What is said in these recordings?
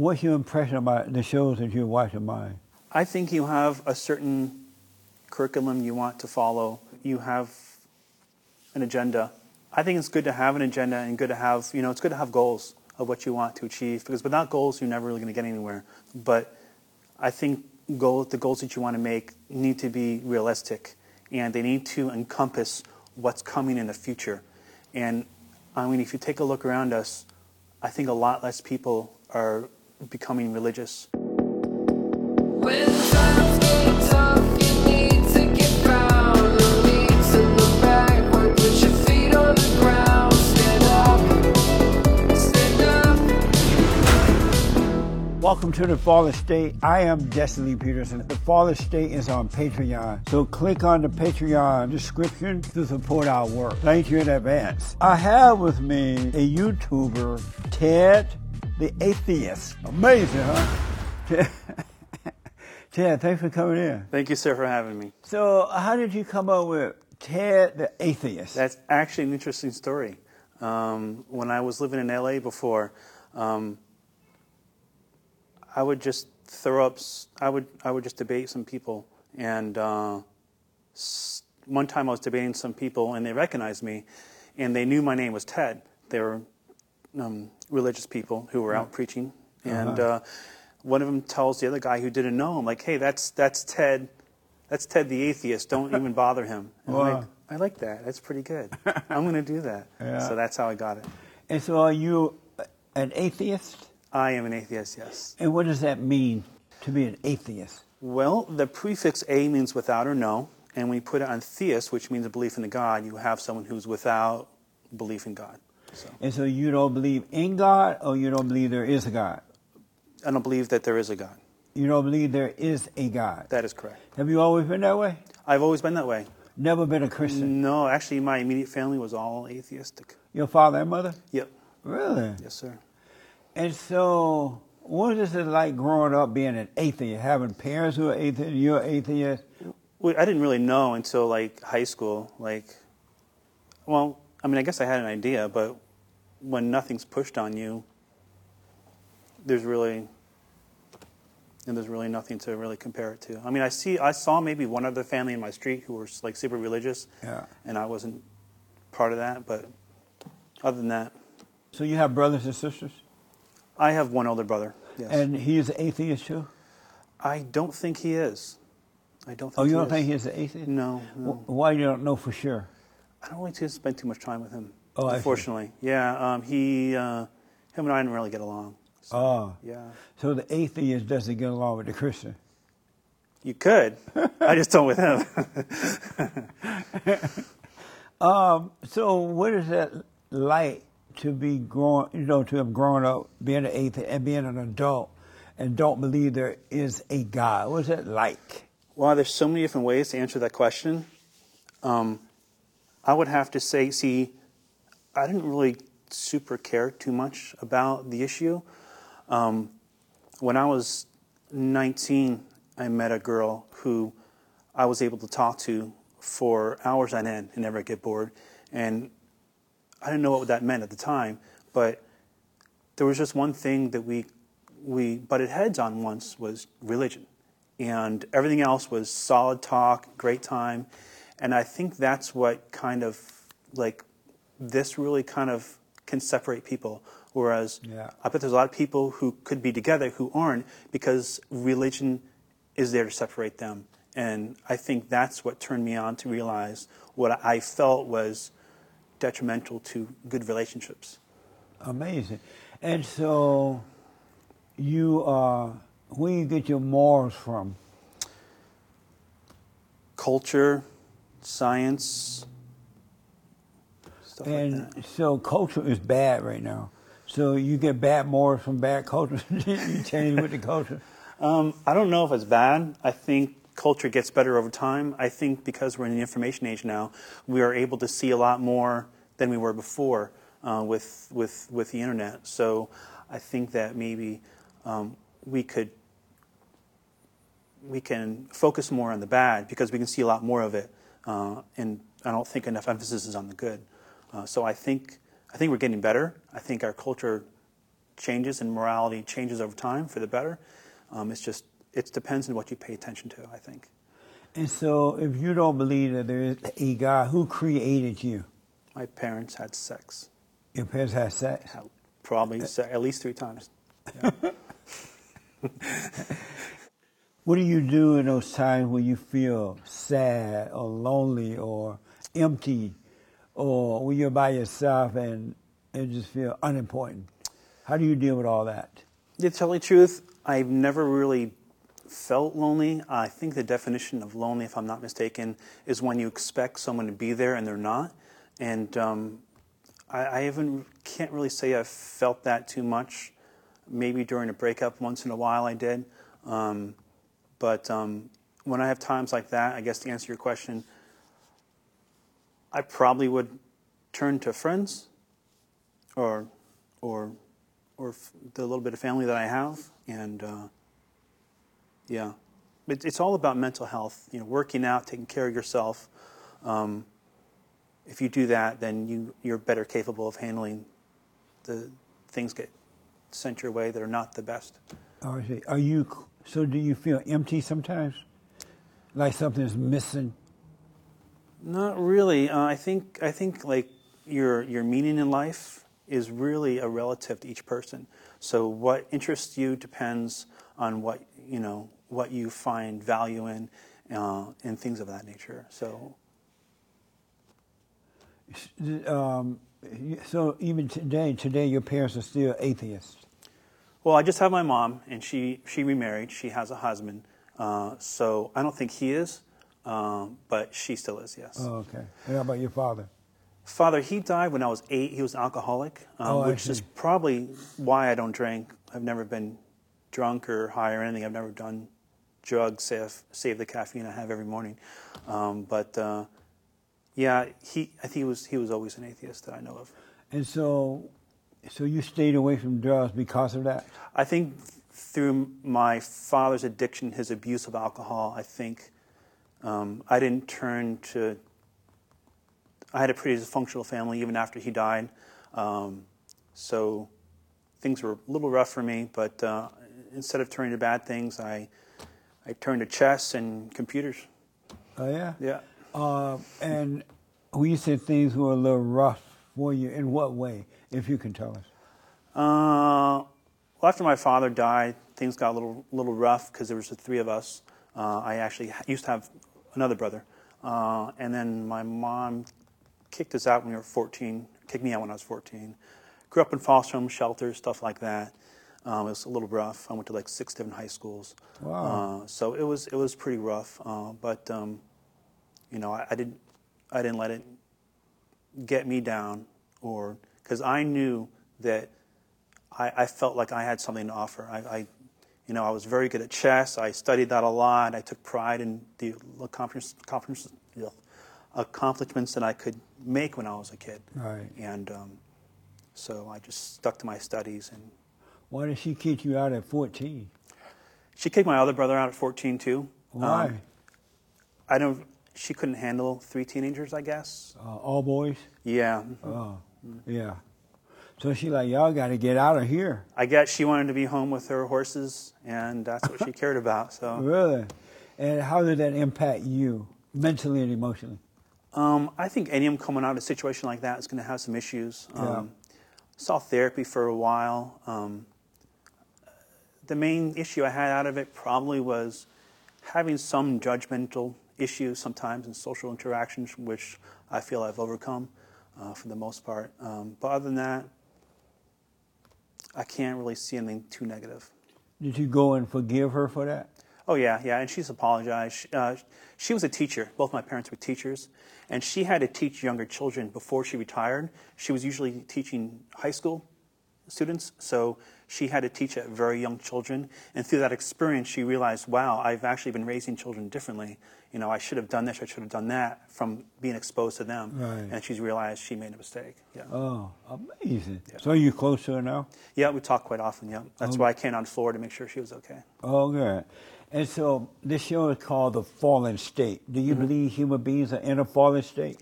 what's your impression about the shows that you're watching mine? I think you have a certain curriculum you want to follow. You have an agenda. I think it's good to have an agenda and good to have, you know, it's good to have goals of what you want to achieve because without goals, you're never really going to get anywhere. But I think goal, the goals that you want to make need to be realistic and they need to encompass what's coming in the future. And I mean, if you take a look around us, I think a lot less people are becoming religious. Welcome to the Fallen State. I am Lee Peterson. The Fallen State is on Patreon. So click on the Patreon description to support our work. Thank you in advance. I have with me a YouTuber, Ted the Atheist. Amazing, huh? Ted, thanks for coming in. Thank you, sir, for having me. So, how did you come up with Ted the Atheist? That's actually an interesting story. Um, when I was living in LA before, um, I would just throw up. I would I would just debate some people, and uh, one time I was debating some people, and they recognized me, and they knew my name was Ted. They were um, religious people who were out preaching, and Uh-huh. uh, one of them tells the other guy who didn't know him, like, "Hey, that's that's Ted, that's Ted the atheist. Don't even bother him." And I'm Wow. like, I like that. That's pretty good. I'm going to do that. Yeah. So that's how I got it. and so, are you an atheist? I am an atheist. Yes. And what does that mean to be an atheist? Well, the prefix a means without or no, and when you put it on theist, which means a belief in the God, you have someone who's without belief in God. So And so, you don't believe in God, or you don't believe there is a God? I don't believe that there is a God. You don't believe there is a God. That is correct. Have you always been that way? I've always been that way. Never been a Christian. No, actually, my immediate family was all atheistic. Your father and mother? Yep. Really? Yes, sir. And so, what is it like growing up being an atheist, having parents who are atheists, you're atheist? I didn't really know until like high school. Like, well, I mean, I guess I had an idea, but when nothing's pushed on you, there's really, and there's really nothing to really compare it to. I mean, I see, I saw maybe one other family in my street who were like super religious, Yeah. and I wasn't part of that. But other than that, So, you have brothers and sisters? I have one older brother. Yes. And he's an atheist too? I don't think he is. I don't think. Oh, you he don't is. think he's an atheist? No, no. Why you don't know for sure? I don't really to spend too much time with him. Oh, unfortunately, yeah. Um, he, uh, him and I didn't really get along. So, Oh. yeah. So, the atheist doesn't get along with the Christian? You could. I just don't with him. Um, so what is that like to be grown, you know, to have grown up being an atheist and being an adult and don't believe there is a God? What's that like? well, there's so many different ways to answer that question. Um, I would have to say, see, I didn't really super care too much about the issue. Um, when I was 19, I met a girl who I was able to talk to for hours on end and never get bored. And I didn't know what that meant at the time, but there was just one thing that we we butted heads on once was religion, and everything else was solid talk, great time, and I think that's what kind of like this really kind of can separate people. Whereas Yeah. I bet there's a lot of people who could be together who aren't because religion is there to separate them. And I think that's what turned me on to realize what I felt was detrimental to good relationships. Amazing. And so you uh where you get your morals from? Culture, science, stuff like And that. so culture is bad right now. So you get bad morals from bad culture. you change with the culture. Um, I don't know if it's bad. I think culture gets better over time. I think because we're in the information age now, we are able to see a lot more than we were before uh, with, with, with the internet. So I think that maybe um, we could we can focus more on the bad because we can see a lot more of it, uh, and I don't think enough emphasis is on the good. Uh, so I think I think we're getting better. I think our culture changes and morality changes over time for the better. Um, it's just it depends on what you pay attention to. I think. And so, if you don't believe that there is a God who created you, My parents had sex, your parents had sex. Probably at least three times. What do you do in those times when you feel sad or lonely or empty or when you're by yourself and you just feel unimportant? How do you deal with all that? To tell the truth, I've never really felt lonely. I think the definition of lonely, if I'm not mistaken, is when you expect someone to be there and they're not. And um, I, I can't really say I've felt that too much. Maybe during a breakup, once in a while, I did. Um, but um, when I have times like that, I guess to answer your question, I probably would turn to friends or or or the little bit of family that I have, and uh, yeah, it, it's all about mental health. You know, working out, taking care of yourself. Um, if you do that, then you you're better capable of handling the things get sent your way that are not the best. Oh, I see. Are you so? Do you feel empty sometimes, like something's missing? Not really. Uh, I think I think like your your meaning in life is really a relative to each person. So what interests you depends on what you know what you find value in, uh, and things of that nature. So Um, so even today, today your parents are still atheists. Well, I just have my mom, and she she remarried. She has a husband. Uh, so I don't think he is, um, but she still is. Yes. Oh, okay. And how about your father? Father, he died when I was eight. He was an alcoholic, um, Oh, which is probably why I don't drink. I've never been drunk or high or anything. I've never done drugs, save, save the caffeine I have every morning. Um, but uh, yeah, he I think he was he was always an atheist that I know of. And so, so you stayed away from drugs because of that. I think through my father's addiction, his abuse of alcohol, I think um, I didn't turn to. I had a pretty dysfunctional family even after he died, um, so things were a little rough for me. But uh, instead of turning to bad things, I I turned to chess and computers. Oh yeah. Yeah. Uh, and when you said things were a little rough for you, in what way, if you can tell us? Uh, well, after my father died, things got a little little rough because there was the three of us. Uh, I actually used to have another brother, uh, and then my mom kicked us out when we were 14. Kicked me out when I was 14. Grew up in foster home shelters, stuff like that. Um, it was a little rough. I went to like six different high schools. Wow. Uh, so it was it was pretty rough. Uh, but um, you know, I, I didn't I didn't let it get me down, or because I knew that I, I felt like I had something to offer. I, I, you know, I was very good at chess. I studied that a lot. I took pride in the accomplishments, accomplishments, accomplishments that I could make when I was a kid. Right. And um, so I just stuck to my studies. And Why did she kick you out at 14? she kicked my other brother out at 14 too. Why? Um, I don't. She couldn't handle three teenagers. I guess. uh, all boys? Yeah. Oh, yeah. So she like, y'all got to get out of here. I guess she wanted to be home with her horses, and that's what she cared about. So. Really? And how did that impact you mentally and emotionally? Um, I think anyone coming out of a situation like that is going to have some issues. Um, Saw therapy for a while. Um, the main issue I had out of it probably was having some judgmental issues sometimes in social interactions, which I feel I've overcome uh, for the most part. Um, but other than that, I can't really see anything too negative. Did you go and forgive her for that? Oh yeah, yeah, and she's apologized. She, uh, she was a teacher. Both my parents were teachers, and she had to teach younger children before she retired. She was usually teaching high school students, so she had to teach at very young children. And through that experience, she realized, wow, I've actually been raising children differently. You know, I should have done this, I should have done that from being exposed to them. Right. And she's realized she made a mistake. Yeah. Oh, amazing. So are you close to her now? Yeah, we talk quite often. Yeah, that's oh. why I came on floor to make sure she was okay. Oh, good. And so this show is called The Fallen State. Do you mm-hmm. believe human beings are in a fallen state?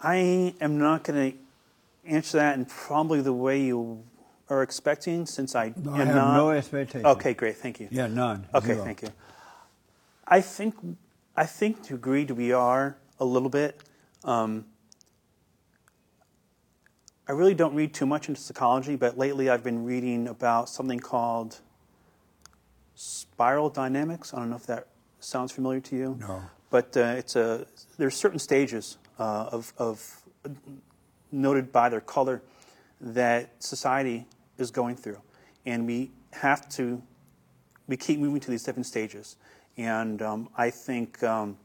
I am not going to answer that in probably the way you are expecting, since I No, am I have not. no expectation. Okay, great. Thank you. Yeah, none. Okay, Zero. thank you. I think I think to agree to we are a little bit. Um, I really don't read too much into psychology, but lately I've been reading about something called spiral dynamics. I don't know if that sounds familiar to you. No. But uh, it's a there's certain stages uh, of, of noted by their color that society is going through, and we have to we keep moving to these different stages. And um, I think, um,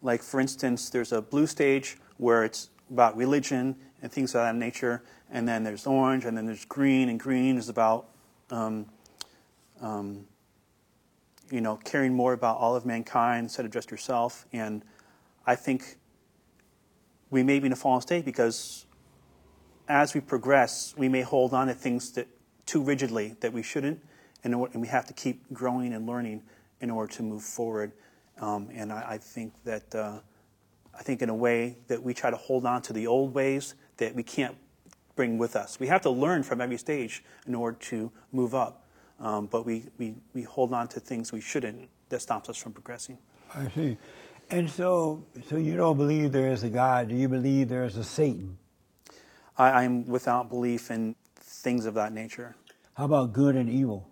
like for instance, there's a blue stage where it's about religion and things of that nature, and then there's orange, and then there's green, and green is about um, um, you know caring more about all of mankind instead of just yourself. And I think we may be in a fallen state because as we progress, we may hold on to things that too rigidly that we shouldn't, and, and we have to keep growing and learning in order to move forward. Um, and I, I think that uh, I think in a way that we try to hold on to the old ways that we can't bring with us. We have to learn from every stage in order to move up, um, but we, we, we hold on to things we shouldn't that stops us from progressing. I see. And so, so you don't believe there is a God? Do you believe there is a Satan? I, I'm without belief in things of that nature. How about good and evil?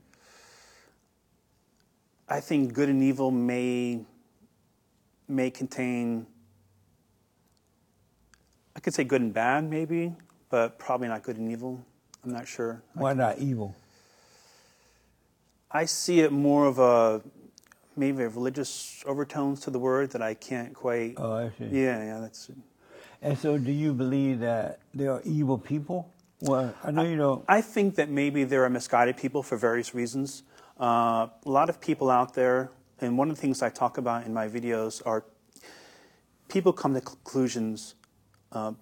I think good and evil may may contain. I could say good and bad, maybe, but probably not good and evil. I'm not sure. Why not evil? I see it more of a maybe a religious overtones to the word that I can't quite. Oh, I see. Yeah, yeah, that's. And so, do you believe that there are evil people? Well, I know you don't. I think that maybe there are misguided people for various reasons. Uh, a lot of people out there, and one of the things I talk about in my videos are people come to conclusions uh,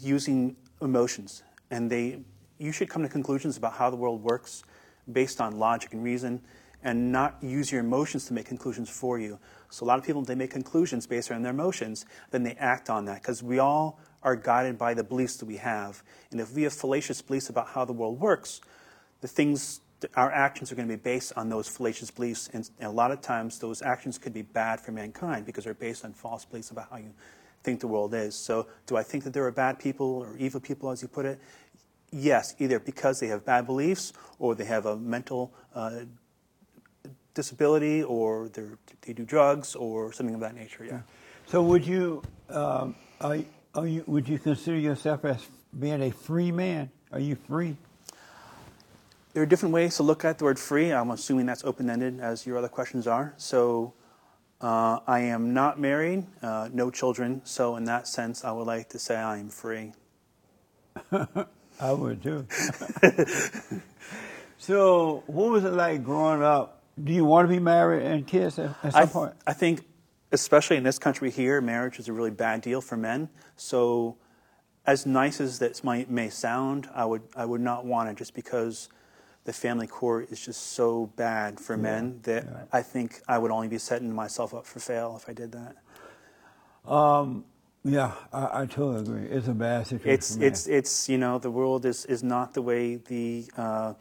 using emotions, and they you should come to conclusions about how the world works based on logic and reason, and not use your emotions to make conclusions for you. So a lot of people they make conclusions based on their emotions, then they act on that because we all are guided by the beliefs that we have, and if we have fallacious beliefs about how the world works, the things our actions are going to be based on those fallacious beliefs, and, a lot of times those actions could be bad for mankind because they're based on false beliefs about how you think the world is. So, do I think that there are bad people or evil people, as you put it? Yes, either because they have bad beliefs or they have a mental uh, disability or they're, they do drugs or something of that nature. Yeah. So, would you, um, are, are you, would you consider yourself as being a free man? Are you free? There are different ways to look at the word free. I'm assuming that's open ended, as your other questions are. So, uh, I am not married, uh, no children. So, in that sense, I would like to say I am free. I would too. so, what was it like growing up? Do you want to be married and kids at, at some I, point? I think, especially in this country here, marriage is a really bad deal for men. So, as nice as that might, may sound, I would, I would not want it just because the family court is just so bad for men that yeah. I think I would only be setting myself up for fail if I did that. Um, yeah, I, I totally agree. It's a bad situation. It's, it's, it's, you know, the world is, is not the way the uh,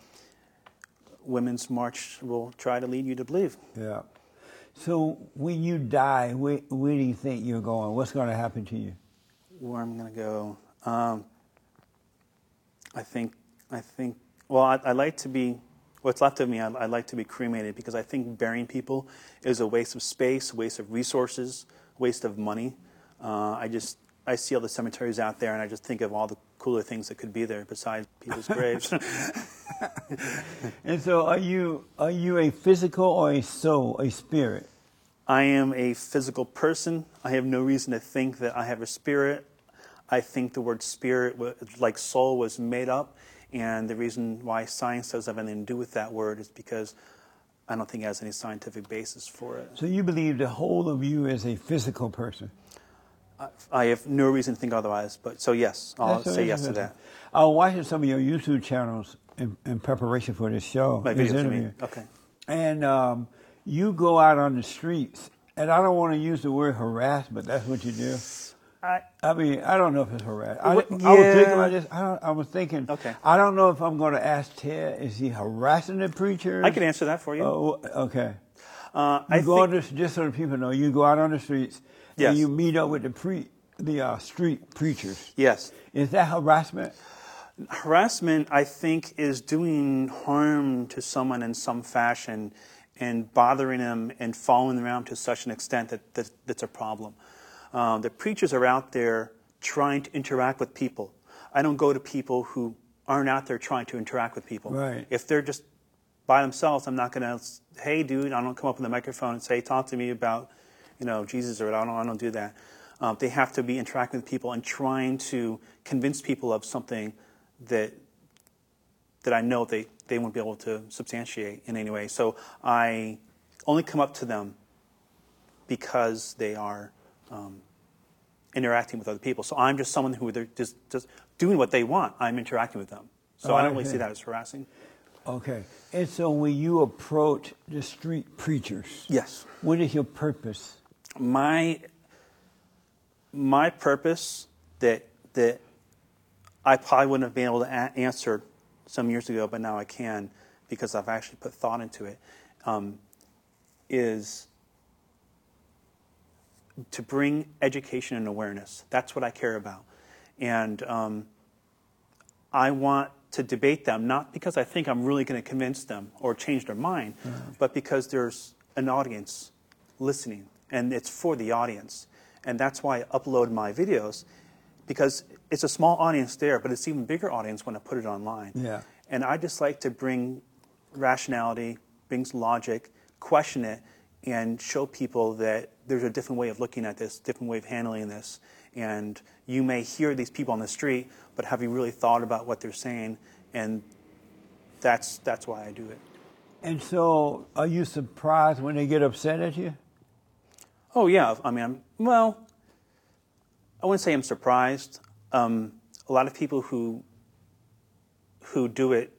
Women's March will try to lead you to believe. yeah. So, when you die, where, where do you think you're going? What's going to happen to you? where I'm going to go. Um, I think, I think, well, I, I like to be, what's left of me, I, I like to be cremated because I think burying people is a waste of space, waste of resources, waste of money. Uh, I just, I see all the cemeteries out there and I just think of all the cooler things that could be there besides people's graves. And so, are you are you a physical or a soul, a spirit? I am a physical person. I have no reason to think that I have a spirit. I think the word spirit, like soul, was made up. And the reason why science doesn't have anything to do with that word is because I don't think it has any scientific basis for it. So you believe the whole of you is a physical person? I, I have no reason to think otherwise. But so yes, I'll That's say yes to that. I was watching some of your YouTube channels in, in preparation for this show. My this videos, I mean. Okay. And um, you go out on the streets, and I don't want to use the word harass, but that's what you do. I, I mean, I don't know if it's harassment. I, Well, I was thinking about this. I, don't, I was thinking. Okay. I don't know if I'm going to ask Ted. Is he harassing the preachers? I can answer that for you. Oh, okay. uh, You I go on think, the, just so the people know. You go out on the streets. Yes. And you meet up with the pre the uh, street preachers. yes. Is that harassment? harassment i think is doing harm to someone in some fashion and bothering them and following them around to such an extent that, that that's a problem um, the preachers are out there trying to interact with people i don't go to people who aren't out there trying to interact with people Right. if they're just by themselves i'm not going to hey dude i don't come up with the microphone and say talk to me about you know jesus or i don't, I don't do that um, they have to be interacting with people and trying to convince people of something that that I know they, they won't be able to substantiate in any way. So I only come up to them because they are um, interacting with other people. So I'm just someone who they're just, just doing what they want. I'm interacting with them. So Oh, I don't really see. see that as harassing. Okay. And so when you approach the street preachers, Yes. what is your purpose? My my purpose that that I probably wouldn't have been able to a- answer some years ago, but now I can because I've actually put thought into it. Um, is to bring education and awareness. That's what I care about, and um, I want to debate them not because I think I'm really going to convince them or change their mind, but because there's an audience listening, and it's for the audience, and that's why I upload my videos because it's a small audience there, but it's even bigger audience when I put it online. Yeah. And I just like to bring rationality, brings logic, question it, and show people that there's a different way of looking at this, different way of handling this. And you may hear these people on the street, but have you really thought about what they're saying? And that's that's why I do it. And so, are you surprised when they get upset at you? Oh yeah, I mean, I'm, well, I wouldn't say I'm surprised. Um, a lot of people who who do it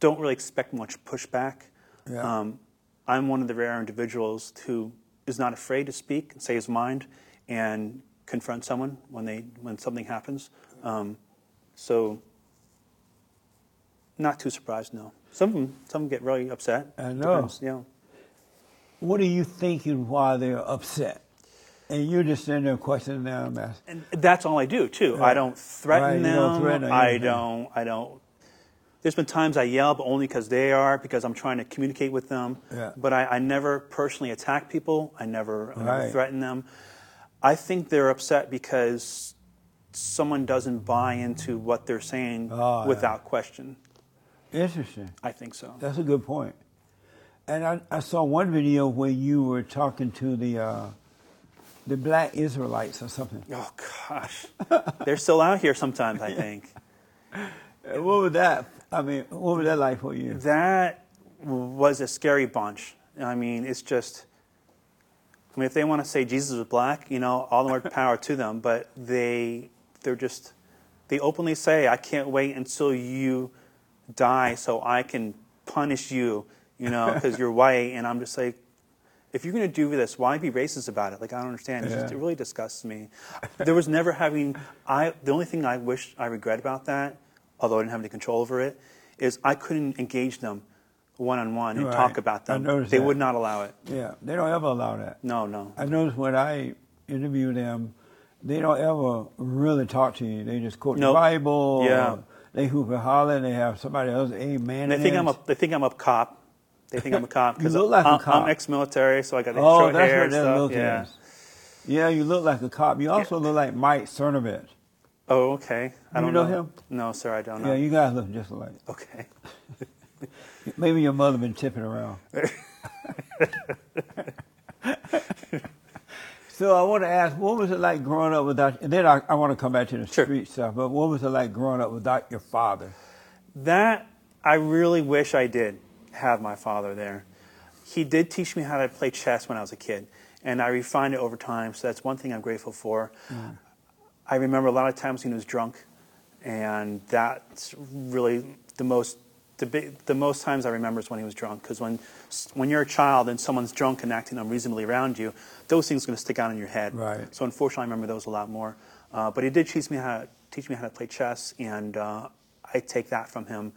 don't really expect much pushback. Yeah. Um, I'm one of the rare individuals who is not afraid to speak and say his mind and confront someone when they when something happens. Um, so, not too surprised. No, some of them some of them get really upset. I know. Depends, yeah. What are you thinking while they're upset? And you're just sitting there questioning them. And that's all I do too. Yeah. I don't threaten Right, them. don't threaten I anything. don't. I don't. There's been times I yell, but only because they are, because I'm trying to communicate with them. Yeah. But I, I never personally attack people. I never, I never Right. threaten them. I think they're upset because someone doesn't buy into what they're saying Oh, yeah. without question. Interesting. I think so. That's a good point. And I, I saw one video where you were talking to the uh, the black Israelites or something. Oh gosh, they're still out here sometimes. I think. What was that? I mean, what was that like for you? That was a scary bunch. I mean, it's just. I mean, if they want to say Jesus was black, you know, all the more power to them. But they, they're just, they openly say, "I can't wait until you die, so I can punish you," you know, because you're white. And I'm just like, if you're going to do this, why be racist about it? Like, I don't understand. It's just, it really disgusts me. There was never having. I the only thing I wish I regret about that, although I didn't have any control over it, is I couldn't engage them one on one and Right. talk about I them. They that. would not allow it. Yeah, they don't ever allow that. No, no. I noticed when I interview them, they don't ever really talk to you. They just quote Nope. the Bible. Yeah. They hoop and holler. And they have somebody else, amen. They think I'm a. They think I'm a cop. They think I'm a cop You look like a I'm, cop. I'm ex-military, so I got the Oh, short that's hair and stuff. yeah. is. Yeah, you look like a cop. You also look like Mike Cernovich. Oh, okay. I You don't know him? No, sir, I don't know. Yeah, you guys look just alike. okay. Maybe your mother been tipping around. so I want to ask, what was it like growing up without? And then I, I want to come back to the Sure. street stuff. But what was it like growing up without your father? That I really wish I did have my father there. He did teach me how to play chess when I was a kid, and I refined it over time. So that's one thing I'm grateful for. I remember a lot of times when he was drunk, and that's really the most the big, the most times I remember is when he was drunk. Because when when you're a child and someone's drunk and acting unreasonably around you, those things are going to stick out in your head. Right. So unfortunately, I remember those a lot more. Uh, but he did teach me how to, teach me how to play chess, and uh, I take that from him.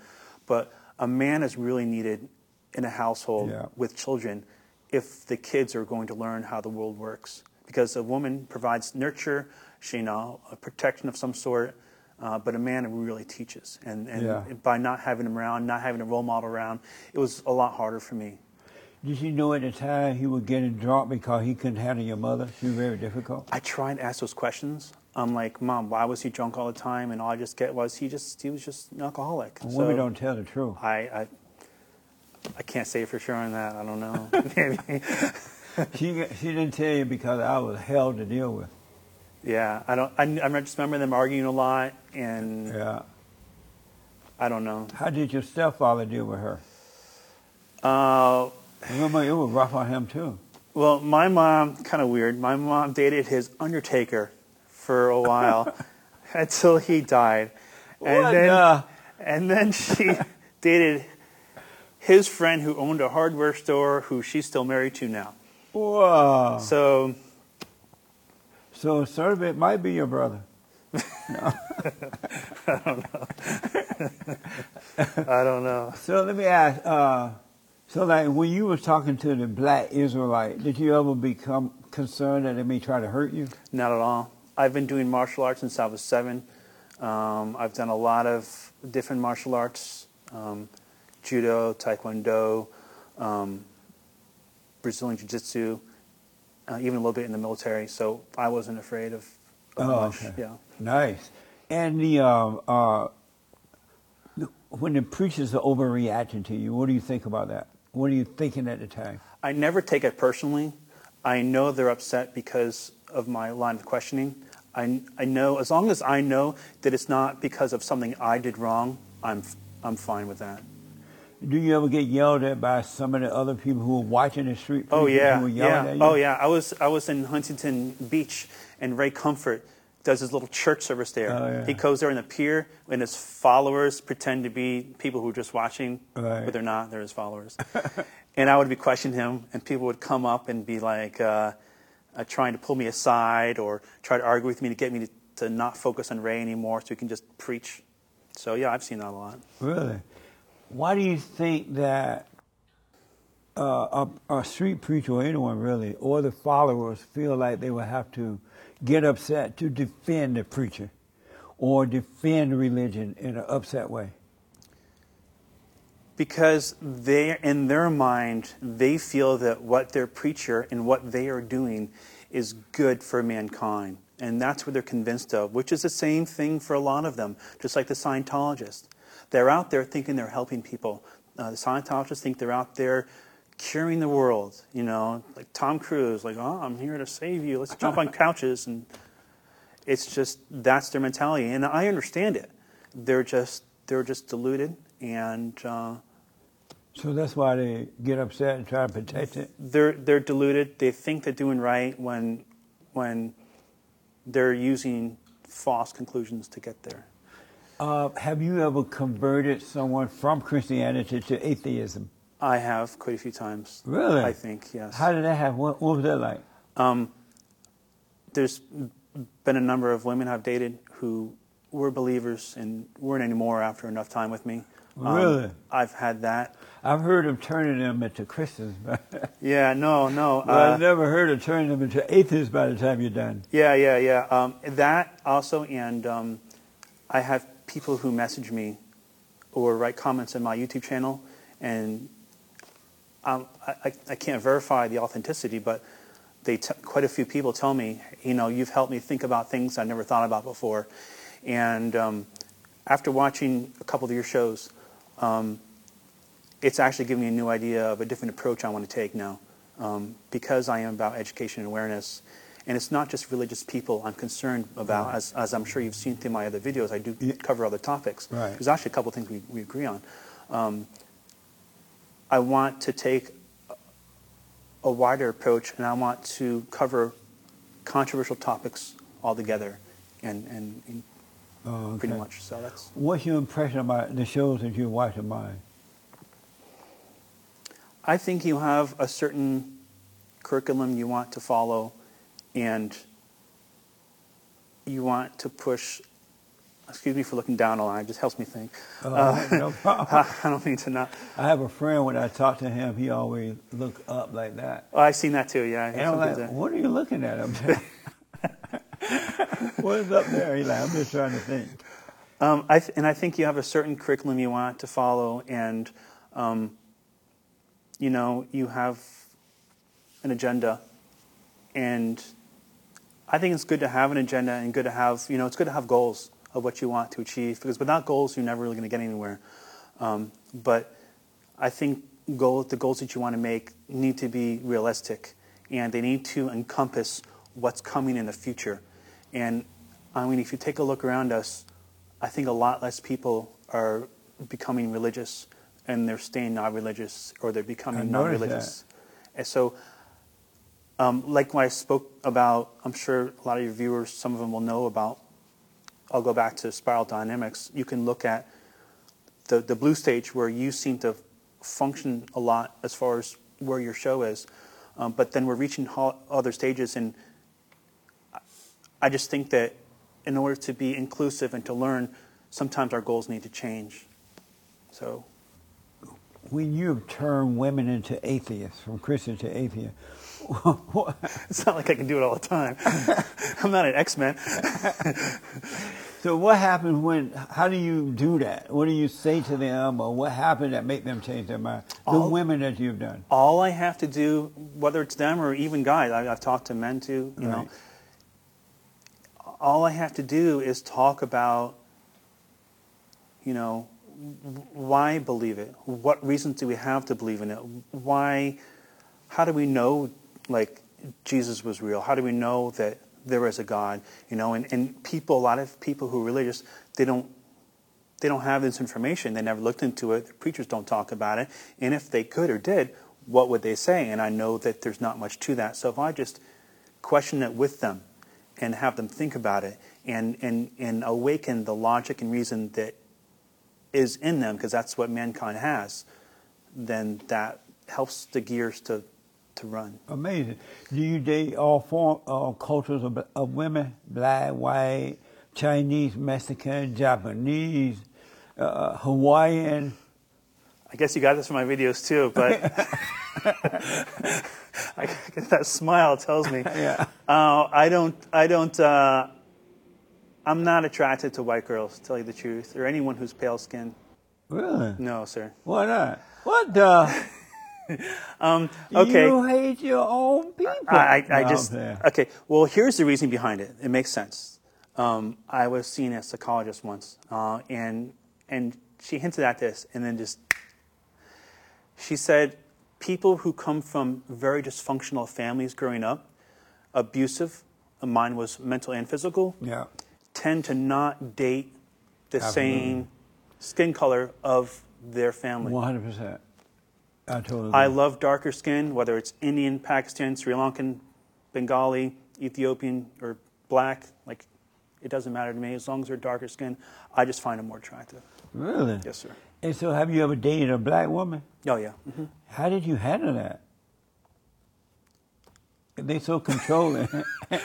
But a man is really needed in a household Yeah. with children if the kids are going to learn how the world works. Because a woman provides nurture, she you know a protection of some sort, uh, but a man really teaches. And, and Yeah. by not having him around, not having a role model around, it was a lot harder for me. Did you know at the time he was getting drunk because he couldn't handle your mother? She was very difficult. I try and ask those questions. I'm like, Mom, why was he drunk all the time? And all I just get was he just he was just an alcoholic. Women So don't tell the truth. I, I I can't say for sure on that. I don't know. Maybe. She she didn't tell you because I was hell to deal with. Yeah, I don't. I, I just remember them arguing a lot, and Yeah. I don't know. How did your stepfather deal with her? Uh, Remember, it was rough on him too. well, my mom kind of weird. My mom dated his undertaker for a while until he died, and What then the- and then she dated his friend who owned a hardware store, who she's still married to now. Whoa. So So sort of it might be your brother. No. I don't know. I don't know. So let me ask. Uh, so like when you was talking to the black Israelite, did you ever become concerned that they may try to hurt you? Not at all. I've been doing martial arts since I was seven. Um, I've done a lot of different martial arts um, judo, taekwondo, um, Brazilian jiu jitsu, uh, even a little bit in the military. So I wasn't afraid of, of Oh, much. okay. Yeah. Nice. And the uh, uh, when the preachers are overreacting to you, what do you think about that? What are you thinking at the time? I never take it personally. I know they're upset because of my line of questioning. I, I know, as long as I know that it's not because of something I did wrong, I'm, I'm fine with that. Do you ever get yelled at by some of the other people who are watching the street? Oh yeah, yeah. at you? Oh yeah. I was I was in Huntington Beach, and Ray Comfort does his little church service there. Oh, yeah. He goes there in the pier, and his followers pretend to be people who are just watching, Right. but they're not. They're his followers. and I would be questioning him, and people would come up and be like uh, uh, trying to pull me aside or try to argue with me to get me to, to not focus on Ray anymore, so he can just preach. So yeah, I've seen that a lot. Really? Why do you think that uh, a, a street preacher or anyone really, or the followers, feel like they will have to get upset to defend the preacher or defend religion in an upset way? Because they in their mind they feel that what their preacher and what they are doing is good for mankind. And that's what they're convinced of which is the same thing for a lot of them just like the scientologists. They're out there thinking they're helping people. Uh, the scientologists think they're out there curing the world you know like tom cruise like oh i'm here to save you. Let's jump on couches. And it's just that's their mentality. And i understand it. They're just they're just deluded. And uh, So that's why they get upset and try to protect it. they're they're deluded. They think they're doing right when when they're using false conclusions to get there. Uh, have you ever converted someone from Christianity to atheism? I have quite a few times. Really? I think yes. How did that happen? What, what was that like? Um, there's been a number of women I've dated who were believers and weren't anymore after enough time with me. Um, Really? I've had that. I've heard of turning them into Christians, but Yeah. No. No. uh, I've never heard of turning them into atheists by the time you're done. Yeah, yeah, yeah. Um, that also, and um, I have people who message me or write comments in my YouTube channel, and um, I, I, I can't verify the authenticity, but they t- quite a few people tell me, you know, you've helped me think about things I never thought about before, and um, after watching a couple of your shows, um, it's actually given me a new idea of a different approach I want to take now, um, because I am about education and awareness. And it's not just religious people I'm concerned about, as, as I'm sure you've seen through my other videos. I do cover other topics. Right. There's actually a couple of things we, we agree on. Um, I want to take a wider approach, and I want to cover controversial topics altogether, and, and, and Oh, pretty much. So that's What's your impression about the shows that you watch of mine? I think you have a certain curriculum you want to follow, and you want to push. Excuse me for looking down a line. It just helps me think. Uh, no problem. I don't mean to not. I have a friend when I talk to him, he always look up like that. Oh, I've seen that too. Yeah. And I'm like, what are you looking at up there? What's up there? Like, I'm just trying to think. Um, I th- and I think you have a certain curriculum you want to follow, and um, you know you have an agenda, and I think it's good to have an agenda and good to have you know it's good to have goals of what you want to achieve because without goals you're never really going to get anywhere. Um, but I think goal, the goals that you want to make need to be realistic, and they need to encompass what's coming in the future. And I mean, if you take a look around us, I think a lot less people are becoming religious, and they're staying not religious, or they're becoming non-religious. And so, um, like when I spoke about, I'm sure a lot of your viewers, some of them will know about. I'll go back to spiral dynamics. You can look at the the blue stage where you seem to function a lot as far as where your show is, um, but then we're reaching ho- other stages, and I just think that in order to be inclusive and to learn, sometimes our goals need to change. So. When you turn women into atheists, from Christian to atheist, It's not like I can do it all the time. I'm not an X-Men. so what happens when, how do you do that? What do you say to them, or what happened that make them change their mind? The All- women that you've done. All I have to do, whether it's them or even guys, I, I've talked to men too. You know, Right. All I have to do is talk about, you know, why believe it? What reasons do we have to believe in it? Why? How do we know, like, Jesus was real? How do we know that there is a God? You know, and, and people, a lot of people who are religious, they don't they don't have this information. They never looked into it. The preachers don't talk about it. And if they could or did, what would they say? And I know that there's not much to that. So if I just question it with them and have them think about it and, and, and awaken the logic and reason that is in them, because that's what mankind has, then that helps the gears to, to run. Amazing. Do you date all form, all cultures of, of women? Black, white, Chinese, Mexican, Japanese, uh, Hawaiian. I guess you got this from my videos too, but I guess that smile tells me. Yeah. Uh, I don't. I don't. Uh, I'm not attracted to white girls, to tell you the truth, or anyone who's pale skinned. Really? No, sir. Why not? What the? Um, okay. You hate your own people. I, I, I just okay. Well, here's the reason behind it. It makes sense. Um, I was seeing a psychologist once, uh, and and she hinted at this, and then just she said, people who come from very dysfunctional families growing up, abusive, mine was mental and physical, Yeah. tend to not date the Absolutely. same skin color of their family. One hundred percent. I totally. I love darker skin, whether it's Indian, Pakistan, Sri Lankan, Bengali, Ethiopian, or black. Like, it doesn't matter to me as long as they're darker skin. I just find them more attractive. Really. Yes, sir. And so, have you ever dated a black woman? Oh yeah. hmm How did you handle that? They so controlling.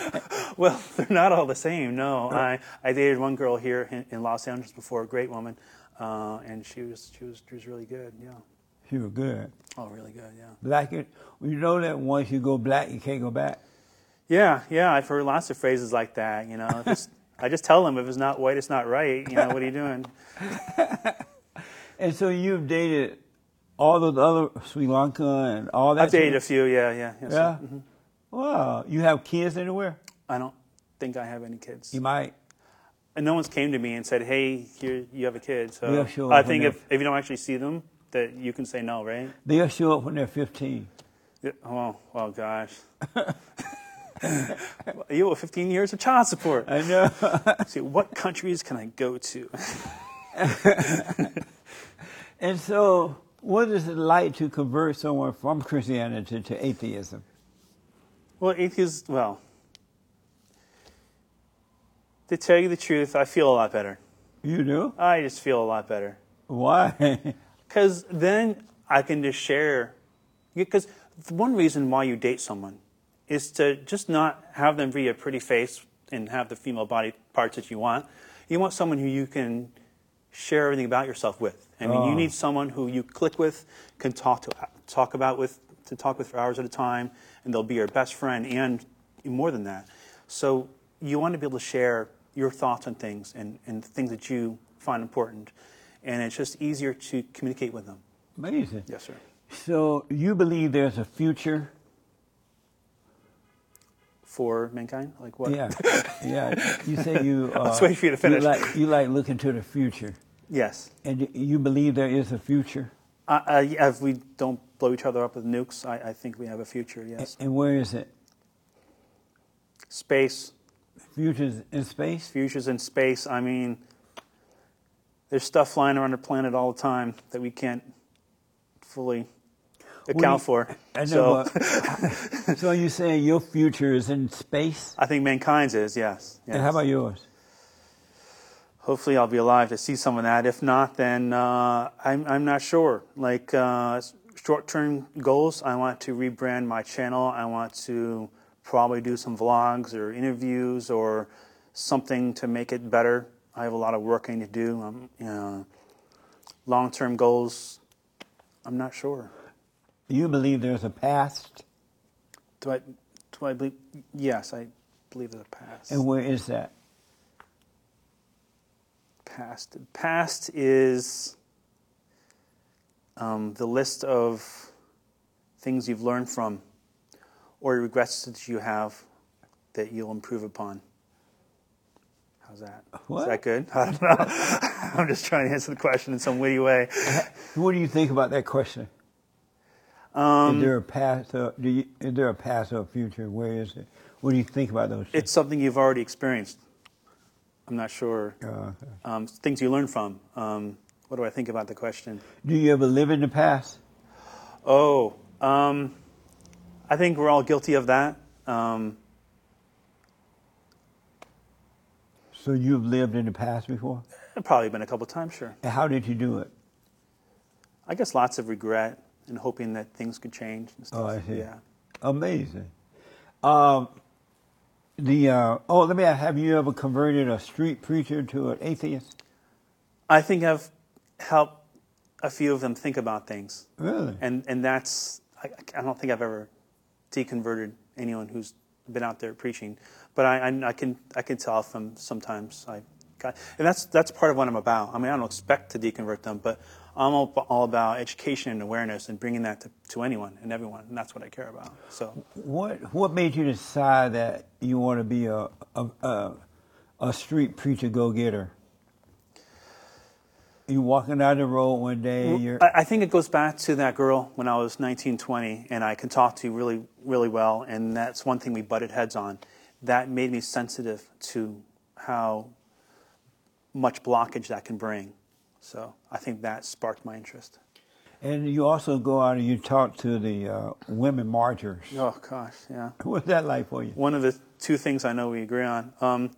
Well, they're not all the same. No, I, I dated one girl here in, in Los Angeles before, a great woman, uh, and she was she was she was really good. Yeah. she was good. Oh, really good. Yeah. Black. You know that once you go black, you can't go back. Yeah, yeah. I've heard lots of phrases like that. You know, I just tell them if it's not white, it's not right. You know, what are you doing? And so you've dated all those other Sri Lanka and all that. I've dated a few. Yeah, yeah. yes. Yeah. Wow. You have kids anywhere? I don't think I have any kids. You might. And no one's came to me and said, "Hey, here you have a kid." So Yeah, sure, I think if, if you don't actually see them, that you can say no, right? They'll show up when they're 15. Yeah, Oh, well, gosh. you owe 15 years of child support. I know. See, what countries can I go to? and so, what is it like to convert someone from Christianity to atheism? Well, atheists, well, to tell you the truth, I feel a lot better. You do? I just feel a lot better. Why? Because then I can just share Because one reason why you date someone is to just not have them be a pretty face and have the female body parts that you want. You want someone who you can share everything about yourself with. I mean, you Oh. need someone who you click with, can talk to, talk about with, to talk with for hours at a time, and they'll be your best friend and more than that. So you want to be able to share your thoughts on things and, and things that you find important, and it's just easier to communicate with them. Amazing. Yes, sir. So you believe there's a future? For mankind, like what? Yeah, yeah. You say you. Uh, was waiting for you to finish. like, you like looking to the future, Yes. and you believe there is a future. Uh, uh, if we don't blow each other up with nukes, I, I think we have a future. Yes. And where is it? Space, Futures in space. futures in space. I mean, there's stuff flying around the planet all the time that we can't fully account for. I know. so so you saying your future is in space? I think mankind's is yes. yes. And how about yours? Hopefully, I'll be alive to see some of that. If not, then uh, I'm, I'm not sure. Like uh, short term goals, I want to rebrand my channel. I want to probably do some vlogs or interviews or something to make it better. I have a lot of work I need to do. Um, you know, long term goals, I'm not sure. Do You believe there's a past, Do I, do I believe? Yes, I believe there's a past. and where is that? Past. Past is um, the list of things you've learned from or regrets that you have that you'll improve upon. How's that? Is What? that good? I don't know. I'm just trying to answer the question in some witty way. What do you think about that question? Um, is there a past? Or, do you, is there a past or future? Where is it? What do you think about those? it's something you've already experienced. I'm not sure. things? Uh, Um, things you learn from. Um, what do I think about the question? do you ever live in the past? Oh, um, I think we're all guilty of that. Um, So you've lived in the past before? probably been a couple times, sure. And how did you do it? I guess lots of regret and hoping that things could change and stuff. Oh, I see. Yeah. Amazing. The uh, oh, let me ask: Have you ever converted a street preacher to an atheist? I think I've helped a few of them think about things, Really? and and that's I, I don't think I've ever deconverted anyone who's been out there preaching, but I, I, I can I can tell from sometimes I got, and that's that's part of what I'm about. I mean, I don't expect to deconvert them, but I'm all, all about education and awareness and bringing that to, to anyone and everyone, and that's what I care about. So. What What made you decide that you want to be a a, a, a street preacher go getter? You walking down the road one day, you're I I think it goes back to that girl when I was 19, 20, and I can talk to you really, really well, and that's one thing we butted heads on. That made me sensitive to how much blockage that can bring. So I think that sparked my interest. and you also go out and you talk to the uh, women marchers. Oh gosh, yeah. What's that like for you? One of the two things I know we agree on. Um,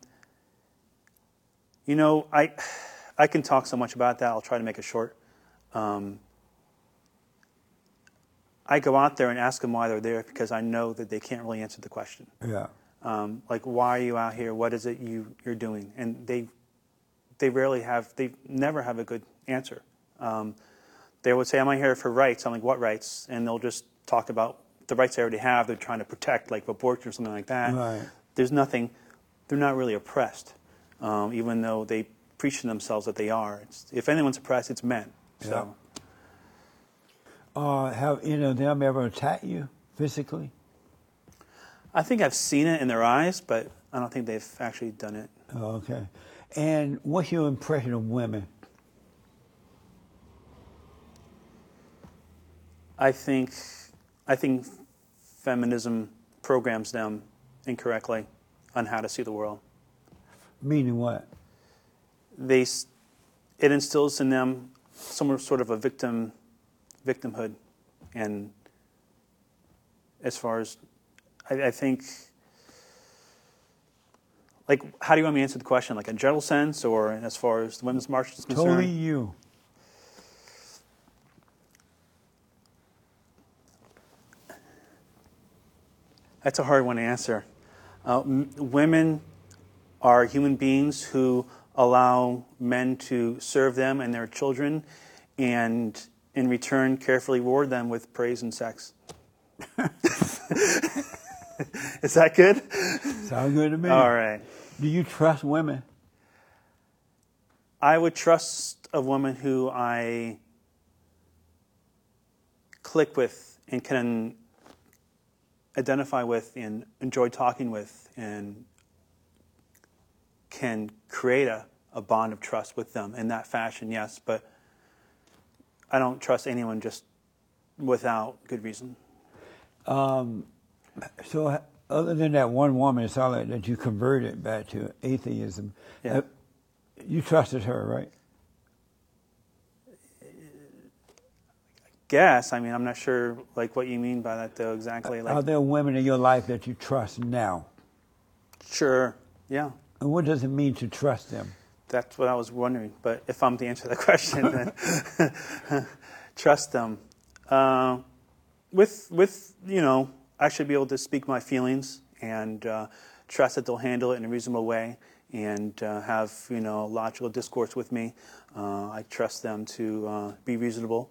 you know, I I can talk so much about that. I'll try to make it short. Um, I go out there and ask them why they're there because I know that they can't really answer the question. Yeah. Um, like, why are you out here? What is it you you're doing? And they they rarely have. They never have a good answer. Um, they would say, "Am I here for rights?" I'm like, "What rights?" And they'll just talk about the rights they already have. They're trying to protect, like abortion or something like that. Right. There's nothing. They're not really oppressed, um, even though they preach to themselves that they are. It's, if anyone's oppressed, it's men. So. Uh, have any of them ever attacked you physically? I think I've seen it in their eyes, but I don't think they've actually done it. Oh, okay. And what's your impression of women? I think I think feminism programs them incorrectly on how to see the world. Meaning what? They it instills in them some sort of a victim victimhood, and as far as I, I think. Like, how do you want me to answer the question? Like, in general sense, or as far as the women's march is concerned? Totally you. That's a hard one to answer. Uh, m- women are human beings who allow men to serve them and their children, and in return, carefully reward them with praise and sex. Is that good? Sounds good to me. All right. Do you trust women? I would trust a woman who I click with and can identify with and enjoy talking with and can create a, a bond of trust with them in that fashion, yes. But I don't trust anyone just without good reason. So, uh, other than that one woman, it's all like that you converted back to atheism. Yeah. Uh, you trusted her, right? I guess, I mean, I'm not sure like what you mean by that though exactly. Are there women in your life that you trust now? sure, yeah. And what does it mean to trust them? That's what I was wondering. But if I'm to answer the question, then trust them. Uh, with with you know, I should be able to speak my feelings and uh, trust that they'll handle it in a reasonable way and uh, have you know logical discourse with me. Uh, I trust them to uh, be reasonable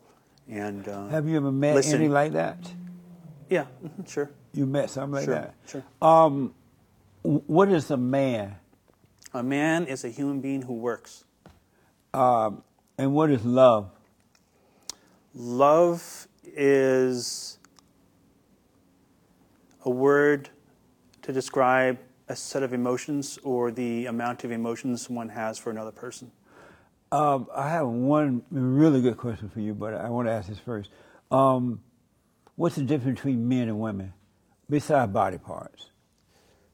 and uh, Have you ever met listen. any like that? yeah, mhm, sure, You met something like sure, that? sure. Um, what is a man? A man is a human being who works. Um, and what is love? Love is a word to describe a set of emotions or the amount of emotions one has for another person. Um, I have one really good question for you, but I want to ask this first. Um, what's the difference between men and women, besides body parts?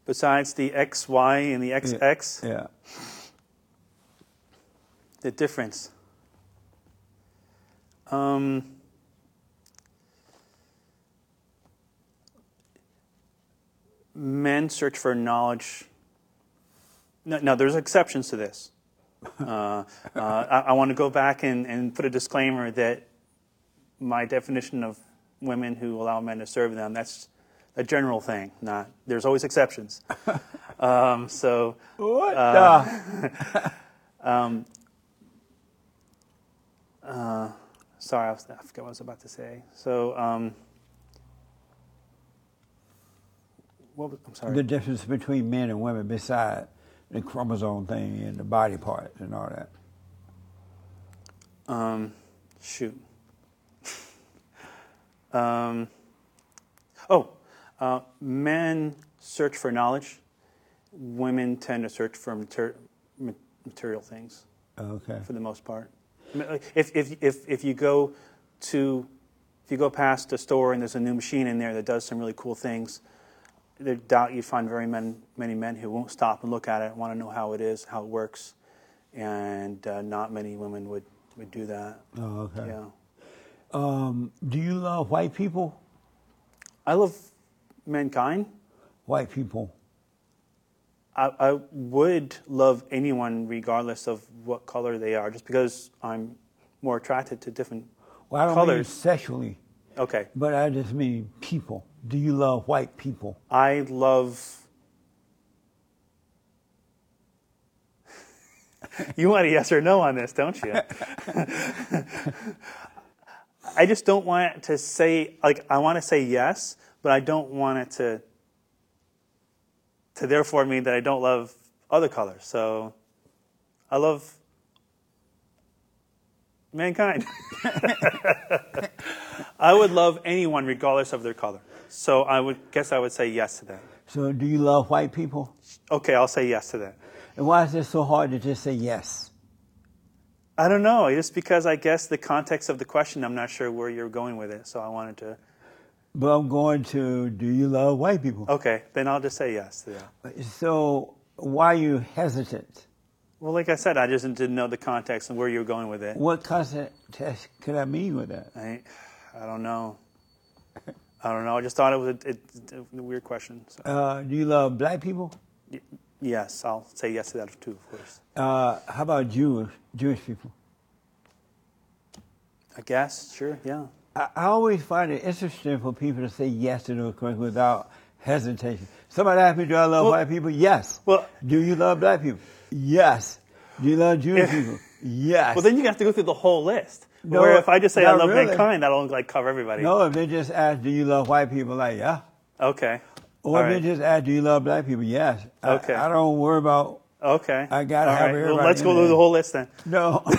Besides the XY and the XX, Yeah. the difference. Um, men search for knowledge. No, no there's exceptions to this. Uh, uh, I, I want to go back and, and put a disclaimer that my definition of women who allow men to serve them, that's a general thing. Not there's always exceptions. um, so What Uh, the? sorry, I, was, I forgot what I was about to say. So, um, what was, I'm sorry. The difference between men and women, besides the chromosome thing and the body parts and all that. Um, shoot. um, oh, uh, men search for knowledge. Women tend to search for mater- material things Okay. for the most part. I mean, like, If, if, if, if you go to, if you go past a store and there's a new machine in there that does some really cool things, I doubt you find very men, many men who won't stop and look at it, want to know how it is, how it works, and uh, not many women would, would do that. Oh, okay. Yeah. Um, do you love white people? I love mankind. White people. I, I would love anyone regardless of what color they are, just because I'm more attracted to different Well, I don't mean colors. sexually, Okay. but I just mean people. Do you love white people? I love. you want a yes or no on this, don't you? I just don't want to say like I want to say yes, but I don't want it to to therefore mean that I don't love other colors. So I love mankind. I would love anyone regardless of their color. So I would guess I would say yes to that. So, do you love white people? Okay, I'll say yes to that. And why is it so hard to just say yes? I don't know, just because I guess the context of the question, I'm not sure where you're going with it. So I wanted to. But I'm going to, do you love white people? Okay, then I'll just say yes to that. So, why are you hesitant? Well, like I said, I just didn't know the context and where you were going with it. What context could I mean with that? I, I don't know. I don't know. I just thought it was a, it, a weird question. So, Uh, do you love black people? yes, I'll say yes to that too, of course. Uh, how about Jewish Jewish people? I guess, sure, yeah. I, I always find it interesting for people to say yes to those questions without hesitation. Somebody asked me, do I love Well- white people? Yes. well- do you love black people? Yes. Do you love Jewish Yeah. people? Yes. Well, then you have to go through the whole list. No, Where if I just say I love really. mankind, that'll like cover everybody. no, if they just ask, do you love white people? Like, yeah. Okay. Or All if right. they just ask, do you love black people? Yes. Okay. I, don't worry about, Okay. I gotta All have right. Well, let's go through the whole list then. no.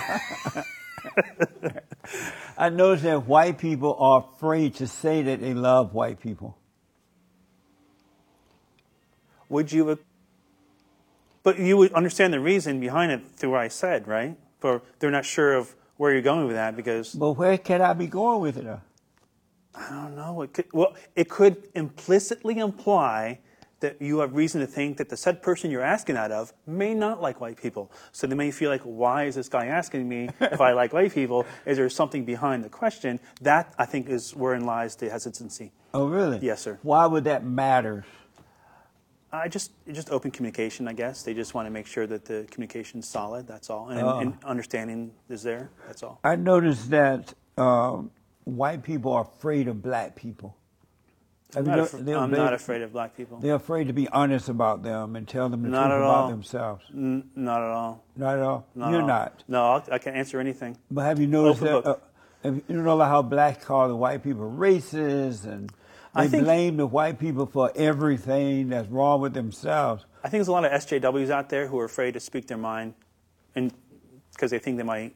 I noticed that white people are afraid to say that they love white people. Would you? But you would understand the reason behind it through what I said, right? For they're not sure of where you're going with that because But where can I be going with it? I don't know. It could, well, it could implicitly imply that you have reason to think that the said person you're asking out of may not like white people. So they may feel like, why is this guy asking me if I like white people? Is there something behind the question? That I think is wherein lies the hesitancy. Oh, really? Yes, sir. Why would that matter? I just just open communication, I guess. They just want to make sure that the communication's solid. That's all, and, Oh. and understanding is there. That's all. I noticed that um, white people are afraid of black people. I'm, not, no- af- I'm not afraid of black people. They're afraid to be honest about them and tell them the Not truth at about all. themselves. N- not at all. Not at all. Not You're all. not. No, I'll, I can answer anything. But have you noticed Open that? Uh, you know how blacks call the white people racist and I they think- blame the white people for everything that's wrong with themselves? I think there's a lot of SJWs out there who are afraid to speak their mind, and because they think they might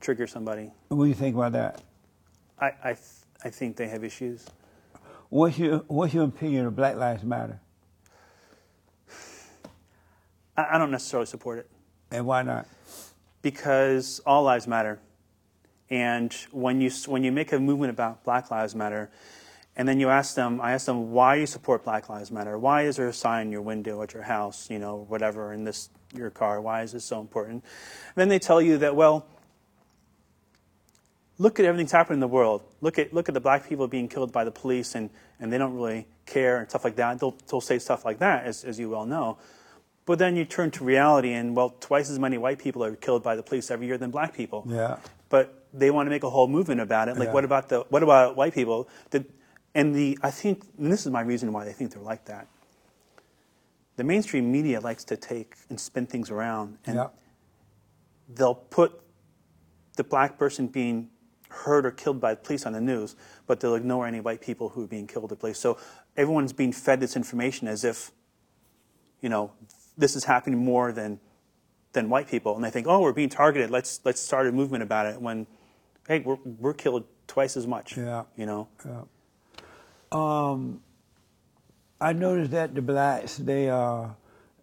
trigger somebody. What do you think about that? I, I, th- I think they have issues. What's your What's your opinion of Black Lives Matter I, I don't necessarily support it. and why not? because all lives matter. And when you when you make a movement about Black Lives Matter, and then you ask them, I ask them why you support Black Lives Matter. Why is there a sign in your window at your house, you know, whatever in this your car? Why is this so important? And then they tell you that well, look at everything's happening in the world. Look at look at the black people being killed by the police, and, and they don't really care and stuff like that. They'll they'll say stuff like that, as as you well know. But then you turn to reality, and well, twice as many white people are killed by the police every year than black people. Yeah. But they want to make a whole movement about it. Like, Yeah. what about the what about white people? Did, and the I think and this is my reason why they think they're like that. The mainstream media likes to take and spin things around, and Yeah. they'll put the black person being hurt or killed by the police on the news, but they'll ignore any white people who are being killed at police. So everyone's being fed this information as if, you know, this is happening more than than white people, and they think, oh, we're being targeted. Let's let's start a movement about it. When, hey, we're we're killed twice as much. Yeah. You know. Um, I noticed that the blacks, they uh,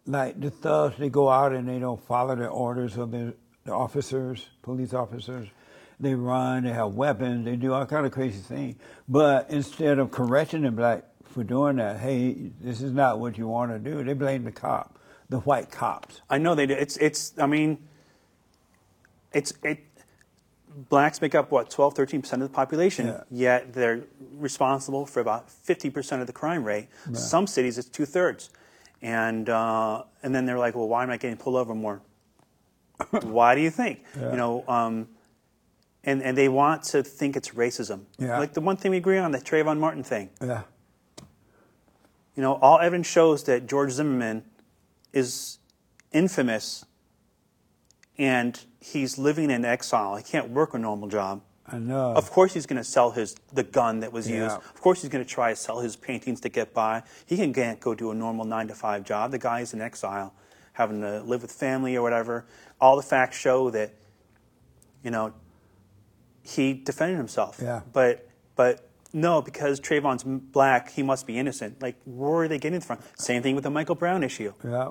like the thugs, they go out and they don't follow the orders of the, the officers, police officers. They run, they have weapons, they do all kind of crazy things. But instead of correcting the black for doing that, hey, this is not what you want to do, they blame the cop, the white cops. I know they do. It's it's. I mean, it's it. Blacks make up what 12, 13 percent of the population. Yeah. Yet they're responsible for about fifty percent of the crime rate. Some cities it's two thirds, and uh, and then they're like, well, why am I getting pulled over more? why do you think? Yeah. You know. Um, and, and they want to think it's racism. Yeah. Like the one thing we agree on, the Trayvon Martin thing. Yeah. You know, all evidence shows that George Zimmerman is infamous and he's living in exile. He can't work a normal job. I know. Of course he's going to sell his the gun that was Yeah. used. Of course he's going to try to sell his paintings to get by. He can can't go do a normal 9 to 5 job. The guy is in exile, having to live with family or whatever. All the facts show that you know he defended himself. Yeah. But but no, because Trayvon's black, he must be innocent. Like where are they getting from? Same thing with the Michael Brown issue. yeah.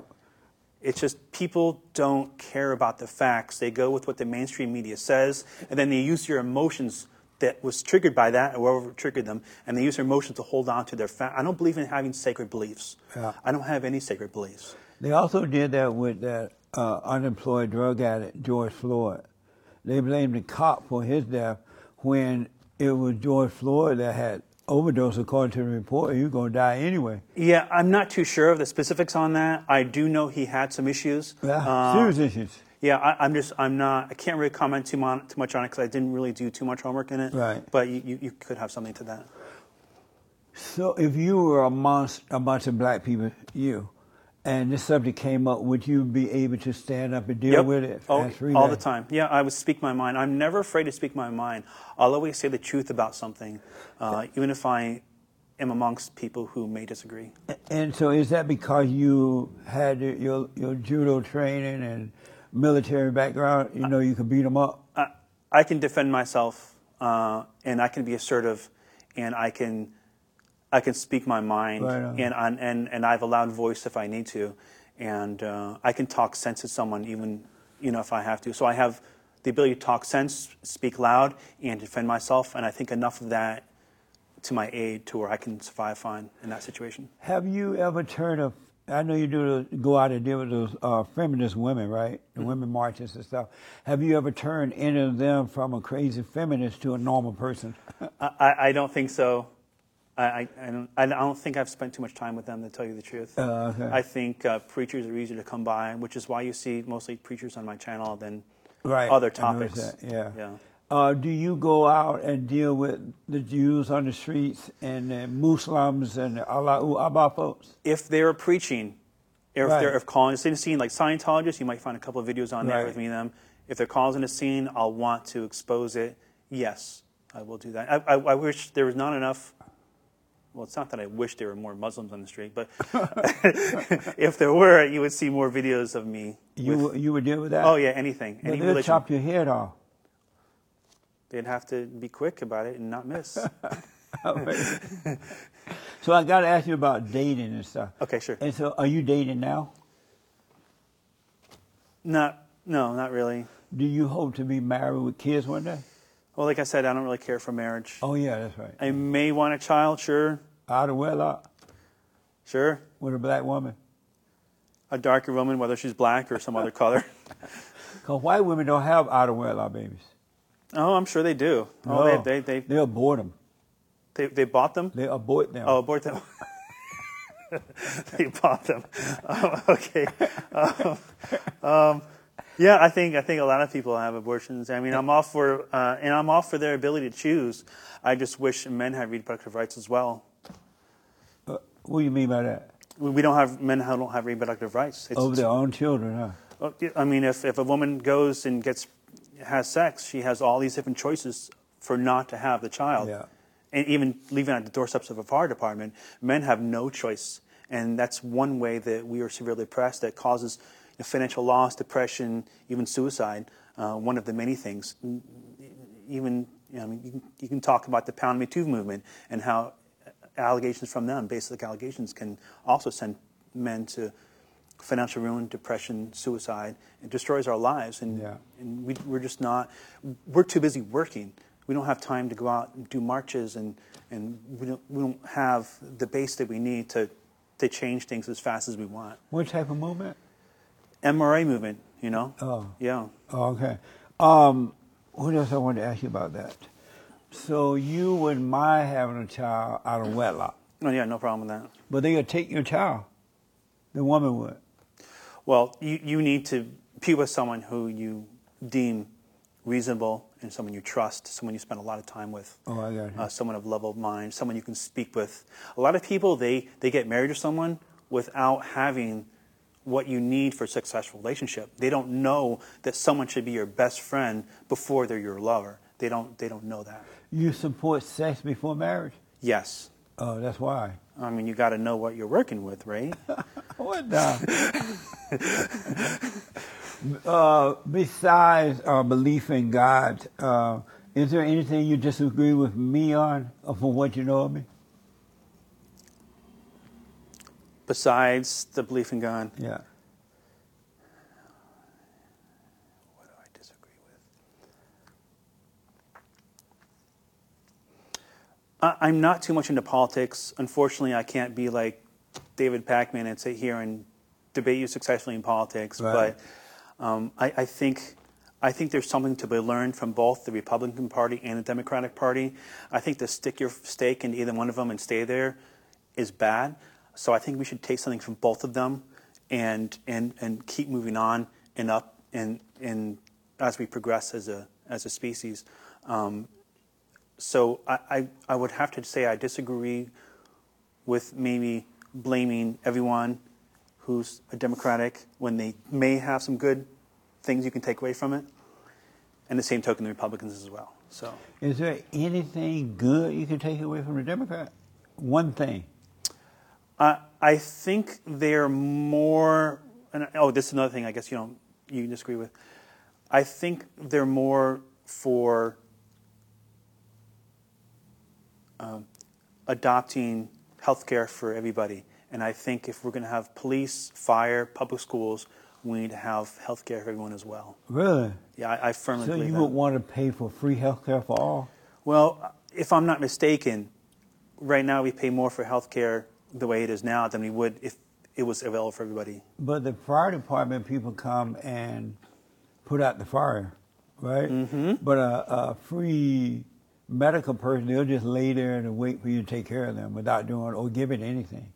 It's just people don't care about the facts. They go with what the mainstream media says, and then they use your emotions that was triggered by that, or whatever triggered them, and they use their emotions to hold on to their fact. I don't believe in having sacred beliefs. Yeah. I don't have any sacred beliefs. They also did that with that uh, unemployed drug addict, George Floyd. They blamed the cop for his death when it was George Floyd that had overdose, according to the report. Was going to die anyway. Yeah, I'm not too sure of the specifics on that. I do know he had some issues. Yeah, Uh, serious issues. Yeah, I, I'm just, I'm not, I can't really comment too, mon- too much on it because I didn't really do too much homework in it. Right. But you, you, you could have something to that. So if you were amongst a bunch of black people, you, and this subject came up, would you be able to stand up and deal Yep. with it? Oh, all the time. Yeah, I would speak my mind. I'm never afraid to speak my mind. I'll always say the truth about something, uh, even if I am amongst people who may disagree. And so is that because you had your, your, your judo training and military background? You know, you could beat them up? I, I can defend myself, uh, and I can be assertive, and I can I can speak my mind, Right and, and and and I have a loud voice if I need to, and uh, I can talk sense to someone even you know if I have to. So I have the ability to talk sense, speak loud, and defend myself, and I think enough of that to my aid to where I can survive fine in that situation. Have you ever turned a? I know you do go out and deal with those uh, feminist women, right? The Mm-hmm. women marches and stuff. Have you ever turned any of them from a crazy feminist to a normal person? I, I don't think so. I, I, don't, I don't think I've spent too much time with them, to tell you the truth. Uh, okay. I think uh, preachers are easier to come by, which is why you see mostly preachers on my channel than right. other topics. Yeah. Yeah. Uh, do you go out and deal with the Jews on the streets and the Muslims and the Allahu Akbar folks? If they're preaching, if Right. they're if calling a scene like Scientologists, you might find a couple of videos on there Right. with me and them. If they're causing a scene, I'll want to expose it. Yes, I will do that. I, I, I wish there was not enough. Well, it's not that I wish there were more Muslims on the street, but if there were, you would see more videos of me. You with- would- you would deal with that? oh yeah, anything, any they'll religion. chop your head off. They'd have to be quick about it and not miss. so I got to ask you about dating and stuff. okay, sure. And so, are you dating now? Not, no, not really. Do you hope to be married with kids one day? Well, like I said, I don't really care for marriage. Oh yeah, that's right. I may want a child, sure, Out of wedlock sure. with a black woman. A darker woman, whether she's black or some other color. Cause white women don't have out of wedlock babies. Oh, I'm sure they do. Oh, they, they, they, they abort them. they, they bought them? They abort them. Oh, abort them. they bought them. Oh, okay. Um, um, yeah, I think I think a lot of people have abortions. I mean, I'm all for uh, and I'm all for their ability to choose. I just wish men had reproductive rights as well. Uh, what do you mean by that? We we don't have men who don't have reproductive rights. It's, Over their own children, huh? I mean, if, if a woman goes and gets has sex, she has all these different choices for not to have the child. Yeah. And even leaving at the doorsteps of a fire department, men have no choice. And that's one way that we are severely oppressed that causes financial loss, depression, even suicide. Uh, one of the many things. Even, you know, I mean, you, can, you can talk about the Pound Me Too movement and how allegations from them, basic allegations, can also send men to financial ruin, depression, suicide. It destroys our lives, and, Yeah. and we, we're just not. We're too busy working. We don't have time to go out and do marches, and, and we, don't, we don't have the base that we need to, to change things as fast as we want. What type of movement? MRA movement, you know? Oh. Yeah. Oh, okay. Um, what else I wanted to ask you about that? So you wouldn't mind having a child out of wedlock, Oh, yeah, no problem with that. but they would take your child. The woman would. Well, you, you need to be with someone who you deem reasonable and someone you trust, someone you spend a lot of time with. Oh, I got you. uh, someone of level of mind, someone you can speak with. A lot of people they they get married to someone without having what you need for a successful relationship. They don't know that someone should be your best friend before they're your lover. They don't they don't know that. You support sex before marriage? Yes. Oh, that's why. I mean, you got to know what you're working with, right? What the? uh, besides uh, belief in God, uh, is there anything you disagree with me on, or from what you know of me? Besides the belief in God, Yeah. what do I disagree with? I- I'm not too much into politics. Unfortunately, I can't be like David Pakman and sit here and debate you successfully in politics. Right. But um, I, I think I think there's something to be learned from both the Republican Party and the Democratic Party. I think to stick your stake in either one of them and stay there is bad. So I think we should take something from both of them and and and keep moving on and up and and as we progress as a as a species. Um, so I, I, I would have to say I disagree with maybe blaming everyone who's a Democratic when they may have some good things you can take away from it. And the same token, the Republicans as well. So Is there anything good you can take away from the Democrat? One thing. I I think they're more. And oh, this is another thing. I guess you don't you disagree with. I think they're more for um, adopting healthcare for everybody. And I think if we're going to have police, fire, public schools, we need to have healthcare for everyone as well. Really? Yeah, I, I firmly So believe you would want to pay for free health care for all? Well, if I'm not mistaken, right now we pay more for healthcare the way it is now than we would if it was available for everybody. But the fire department people come and put out the fire, right? Mm-hmm. But a, a free medical person, they'll just lay there and wait for you to take care of them without doing or giving anything.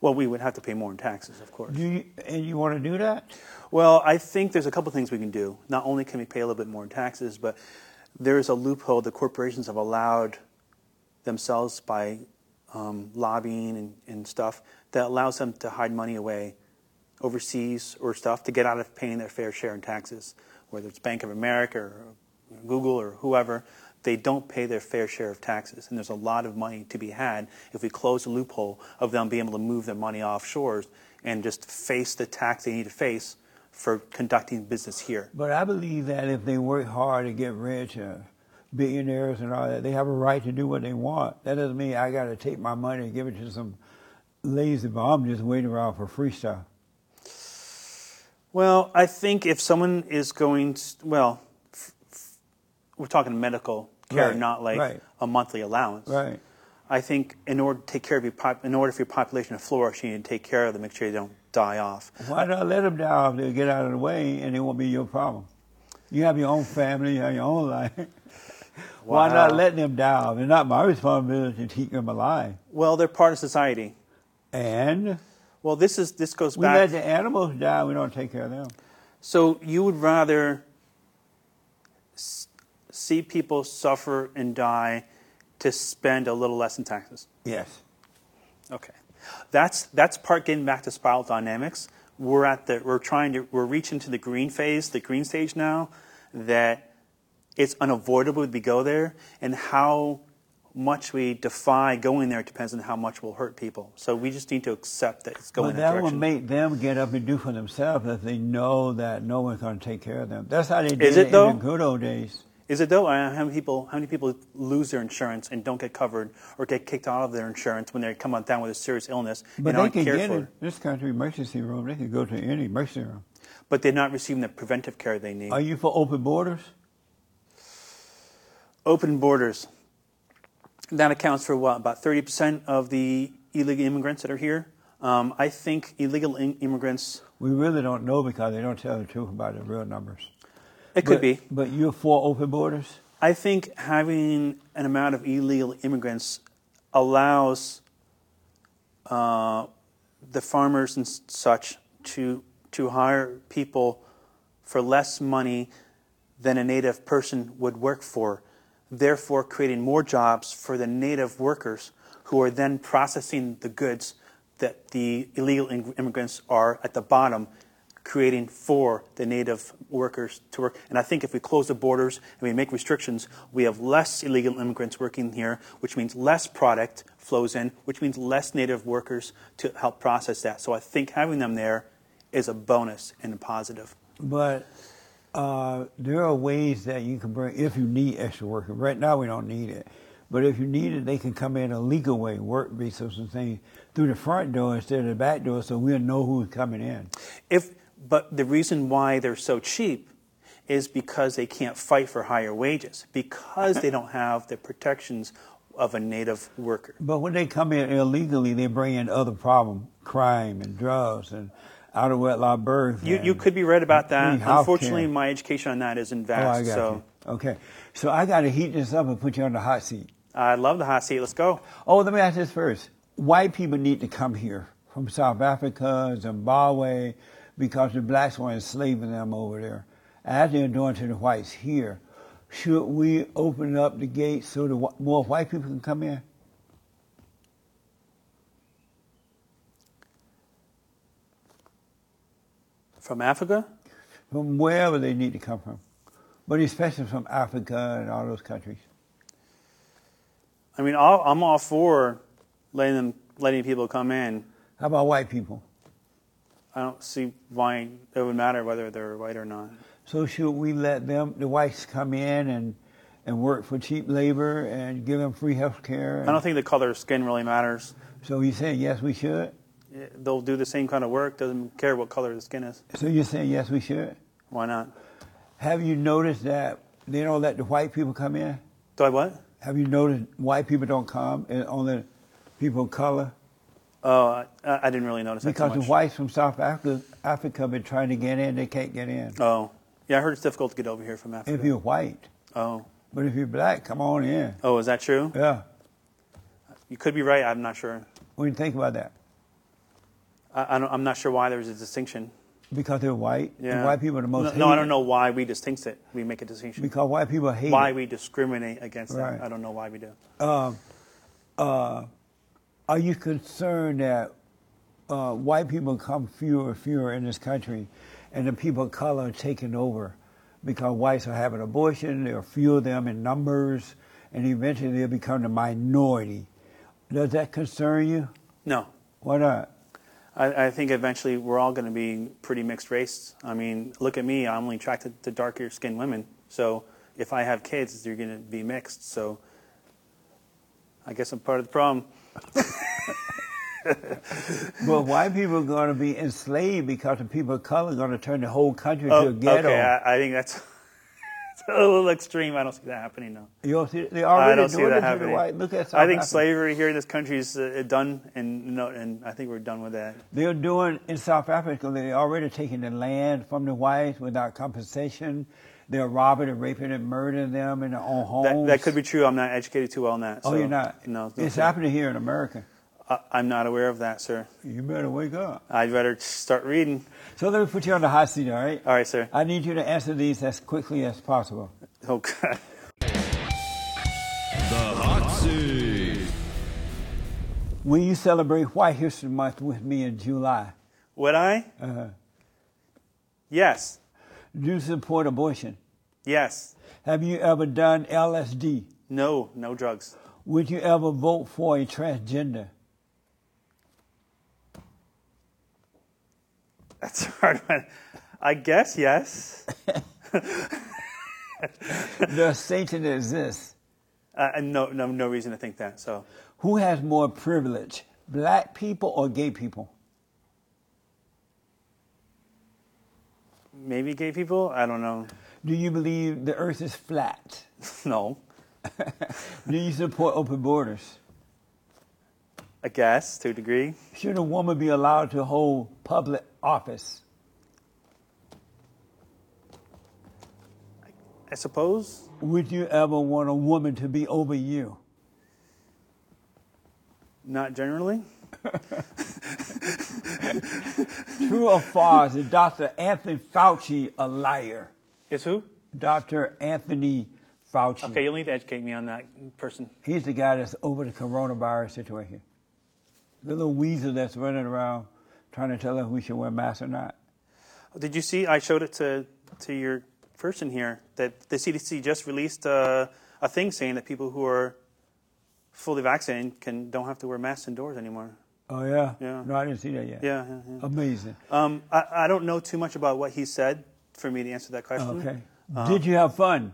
Well, we would have to pay more in taxes, of course. Do you, and you want to do that? Well, I think there's a couple things we can do. Not only can we pay a little bit more in taxes, but there's a loophole the corporations have allowed themselves by um, lobbying and, and stuff that allows them to hide money away overseas or stuff to get out of paying their fair share in taxes, whether it's Bank of America or Google or whoever. They don't pay their fair share of taxes, and there's a lot of money to be had if we close the loophole of them being able to move their money offshore and just face the tax they need to face for conducting business here. But I believe that if they work hard to get rich, uh, billionaires and all that, they have a right to do what they want. That doesn't mean I got to take my money and give it to some lazy bum just waiting around for free stuff. Well, I think if someone is going, to, well, f- f- we're talking medical care, Right, not like right. a monthly allowance. Right. I think in order to take care of your pop, in order for your population to flourish, you need to take care of them, make sure they don't die off. Why not let them die off? They'll get out of the way and it won't be your problem. You have your own family, you have your own life. Why not letting let them down? It's not my responsibility to keep them alive. Well, they're part of society. And Well, this is this goes we back. We let the animals die, we don't take care of them. So you would rather s- see people suffer and die to spend a little less in taxes? Yes. Okay, that's that's part getting back to spiral dynamics. We're at the we're trying to we're reaching to the green phase, the green stage now. That it's unavoidable we go there, and how much we defy going there depends on how much we'll hurt people. So we just need to accept that it's going to happen. But that that will make them get up and do for themselves if they know that no one's going to take care of them. That's how they did Is it, in though? the good old days. Is it though? Uh, How many people? How many people lose their insurance and don't get covered or get kicked out of their insurance when they come on down with a serious illness But and they aren't can cared get for? in this country emergency room. They can go to any emergency room. But they're not receiving the preventive care they need. Are you for open borders? Open borders. That accounts for what? About 30% of the illegal immigrants that are here. Um, I think illegal in- immigrants, We really don't know because they don't tell the truth about the real numbers. it could But- be. But you're for open borders? I think having an amount of illegal immigrants allows uh, the farmers and such to to hire people for less money than a native person would work for, therefore creating more jobs for the native workers who are then processing the goods that the illegal immigrants are at the bottom creating for the native workers to work. And I think if we close the borders and we make restrictions, we have less illegal immigrants working here, which means less product flows in, which means less native workers to help process that. So I think having them there is a bonus and a positive. But uh, there are ways that you can bring, if you need extra workers. Right now, we don't need it. But if you need it, they can come in a legal way, work visas and things, through the front door instead of the back door so we'll know who's coming in. If, but the reason why they're so cheap is because they can't fight for higher wages, because they don't have the protections of a native worker. But when they come in illegally, they bring in other problems, crime and drugs and out of wedlock birth. You, you could be right about that. Unfortunately, my education on that isn't Oh, I vast. got so you. Okay. So I got to heat this up and put you on the hot seat. I love the hot seat. Let's go. Oh, let me ask this first. White people need to come here from South Africa, Zimbabwe, because the blacks were enslaving them over there, as they're doing to the whites here. Should we open up the gates so that more white people can come in? From Africa? from wherever they need to come from, but especially from Africa and all those countries. I mean, all, I'm all for letting them, letting people come in. How about white people? I don't see why it would matter whether they're white or not. So should we let them, the whites, come in and and work for cheap labor and give them free health care? I don't think the color of skin really matters. So you saying yes, we should? They'll do the same kind of work. Doesn't care what color the skin is. So you're saying yes, we should? Why not? Have you noticed that they don't let the white people come in? Do I what? Have you noticed white people don't come and only people of color? Oh, I, I didn't really notice Because the whites from South Africa, Africa have been trying to get in, they can't get in. Oh, yeah. I heard it's difficult to get over here from Africa. If you're white. oh, But if you're black, come on in. oh, is that true? Yeah. You could be right. I'm not sure. What do you think about that? I, I don't, I'm not sure why there's a distinction. Because they're white? Yeah. And white people are the most No, no, I don't know why we distinct it. We make a distinction. Because white people hate why it. we discriminate against Right. them. I don't know why we do. Um, uh, are you concerned that uh, white people come fewer and fewer in this country and the people of color are taking over because whites are having abortion, there are fewer of them in numbers, and eventually they'll become the minority. Does that concern you? No, Why not? I, I think eventually we're all going to be pretty mixed race. I mean, look at me. I'm only attracted to darker skinned women. So if I have kids, they're going to be mixed. So I guess I'm part of the problem. well, white people are going to be enslaved because the people of color are going to turn the whole country Oh, to a ghetto. okay. I, I think that's a little extreme. I don't see that happening now. You don't see, they I already don't see that happening. white. Look at South I think Africa. slavery here in this country is uh, done, and no, and I think we're done with that. They're doing in South Africa. They're already taking the land from the whites without compensation. They're robbing and raping and murdering them in their own homes. That, that could be true. I'm not educated too well on that. Oh, so- you're not. No, no it's happening here in America. I, I'm not aware of that, sir. You better wake up. I'd better start reading. So let me put you on the hot seat, all right? All right, sir. I need you to answer these as quickly as possible. Oh God. The hot seat. Will you celebrate White History Month with me in July? Would I? Uh-huh. Yes. Do you support abortion? Yes. Have you ever done LSD? No. No drugs. Would you ever vote for a transgender? That's a hard one. I guess yes. Does Satan exist? Uh, and no, no, no reason to think that. So Who has more privilege, black people or gay people? maybe gay people. I don't know. Do you believe the earth is flat? No. Do you support open borders? I guess to a degree. Should a woman be allowed to hold public office? I suppose. Would you ever want a woman to be over you? Not generally. True or false? Is Dr. Anthony Fauci a liar? Is who? Dr. Anthony Fauci. Okay, you'll need to educate me on that person. He's the guy that's over the coronavirus situation. The little weasel that's running around trying to tell us we should wear masks or not. Did you see? I showed it to to your person here that the CDC just released uh, a thing saying that people who are fully vaccinated can don't have to wear masks indoors anymore. Oh, yeah? Yeah. No, I didn't see that yet. Yeah, yeah, yeah. Amazing. Um, I, I don't know too much about what he said for me to answer that question. Okay. Uh-huh. Did you have fun?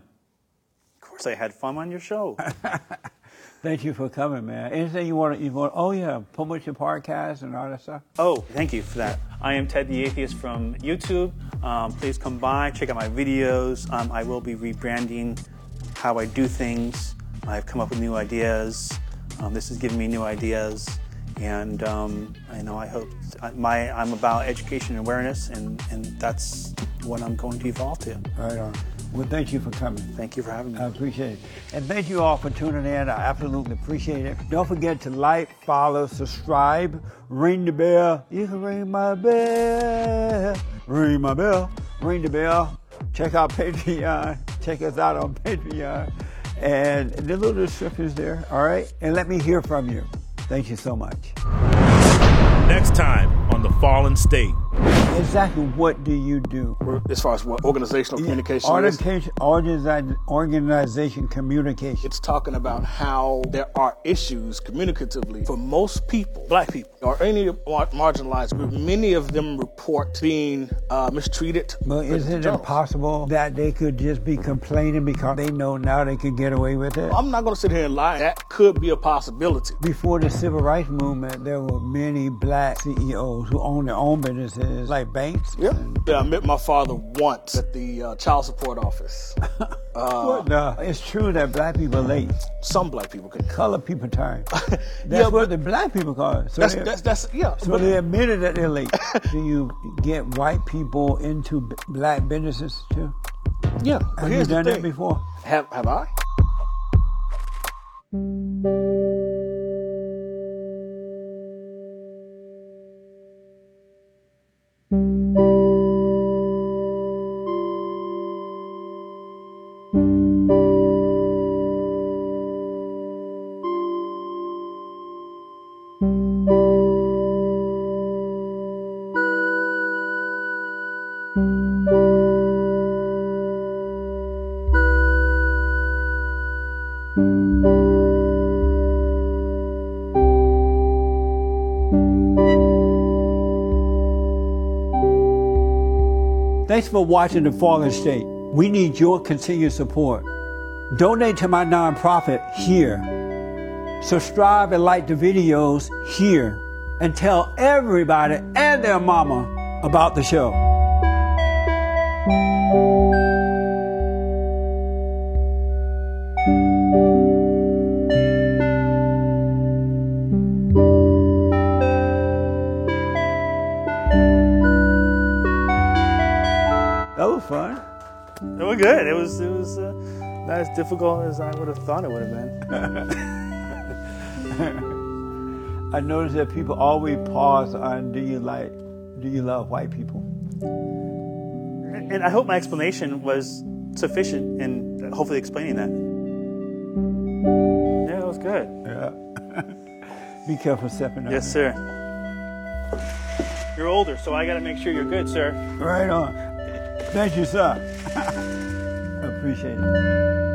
Of course, I had fun on your show. Thank you for coming, man. Anything you want to, you want, oh, yeah, promote your podcast and all that stuff? Oh, thank you for that. I am Ted the Atheist from YouTube. Um, please come by, check out my videos. Um, I will be rebranding how I do things. I've come up with new ideas. Um, this is giving me new ideas, and um, I know I hope my I'm about education and awareness, and, and that's what I'm going to evolve to. Right on. Well, thank you for coming. Thank you for having me. I appreciate it. And thank you all for tuning in. I absolutely appreciate it. Don't forget to like, follow, subscribe, ring the bell. You can ring my bell. Ring my bell. Ring the bell. Check out Patreon. Check us out on Patreon. And the little description is there. All right. And let me hear from you. Thank you so much. Next time on The Fallen State. Exactly what do you do? As far as what organizational communication is, Organization, organization, organization communication. it's talking about how there are issues communicatively for most people, black people, or any mar- marginalized group. Many of them report being uh, mistreated. But isn't it Jones. impossible that they could just be complaining because they know now they could get away with it? I'm not going to sit here and lie. That could be a possibility. Before the civil rights movement, there were many black CEOs who owned their own businesses, like banks. Yeah. yeah I met my father once at the uh, child support office. What the- it's true that black people are late. Some black people can. Color people time. That's Yeah, what the black people call it. So That's that's that's yeah. So but- they admitted that they're late. Do you get white people into b- black businesses too? yeah. Have you done that before? Have have I? Thanks for watching The Fallen State. We need your continued support. Donate to my nonprofit here. Subscribe and like the videos here. And tell everybody and their mama about the show. Difficult as I would have thought it would have been. I noticed that people always pause on do you like do you love white people? And I hope my explanation was sufficient in hopefully explaining that. Yeah, that was good. Yeah. Be careful stepping on Yes, sir. You're older, so I got to make sure you're good, sir. Right on. Thank you, sir. Appreciate it.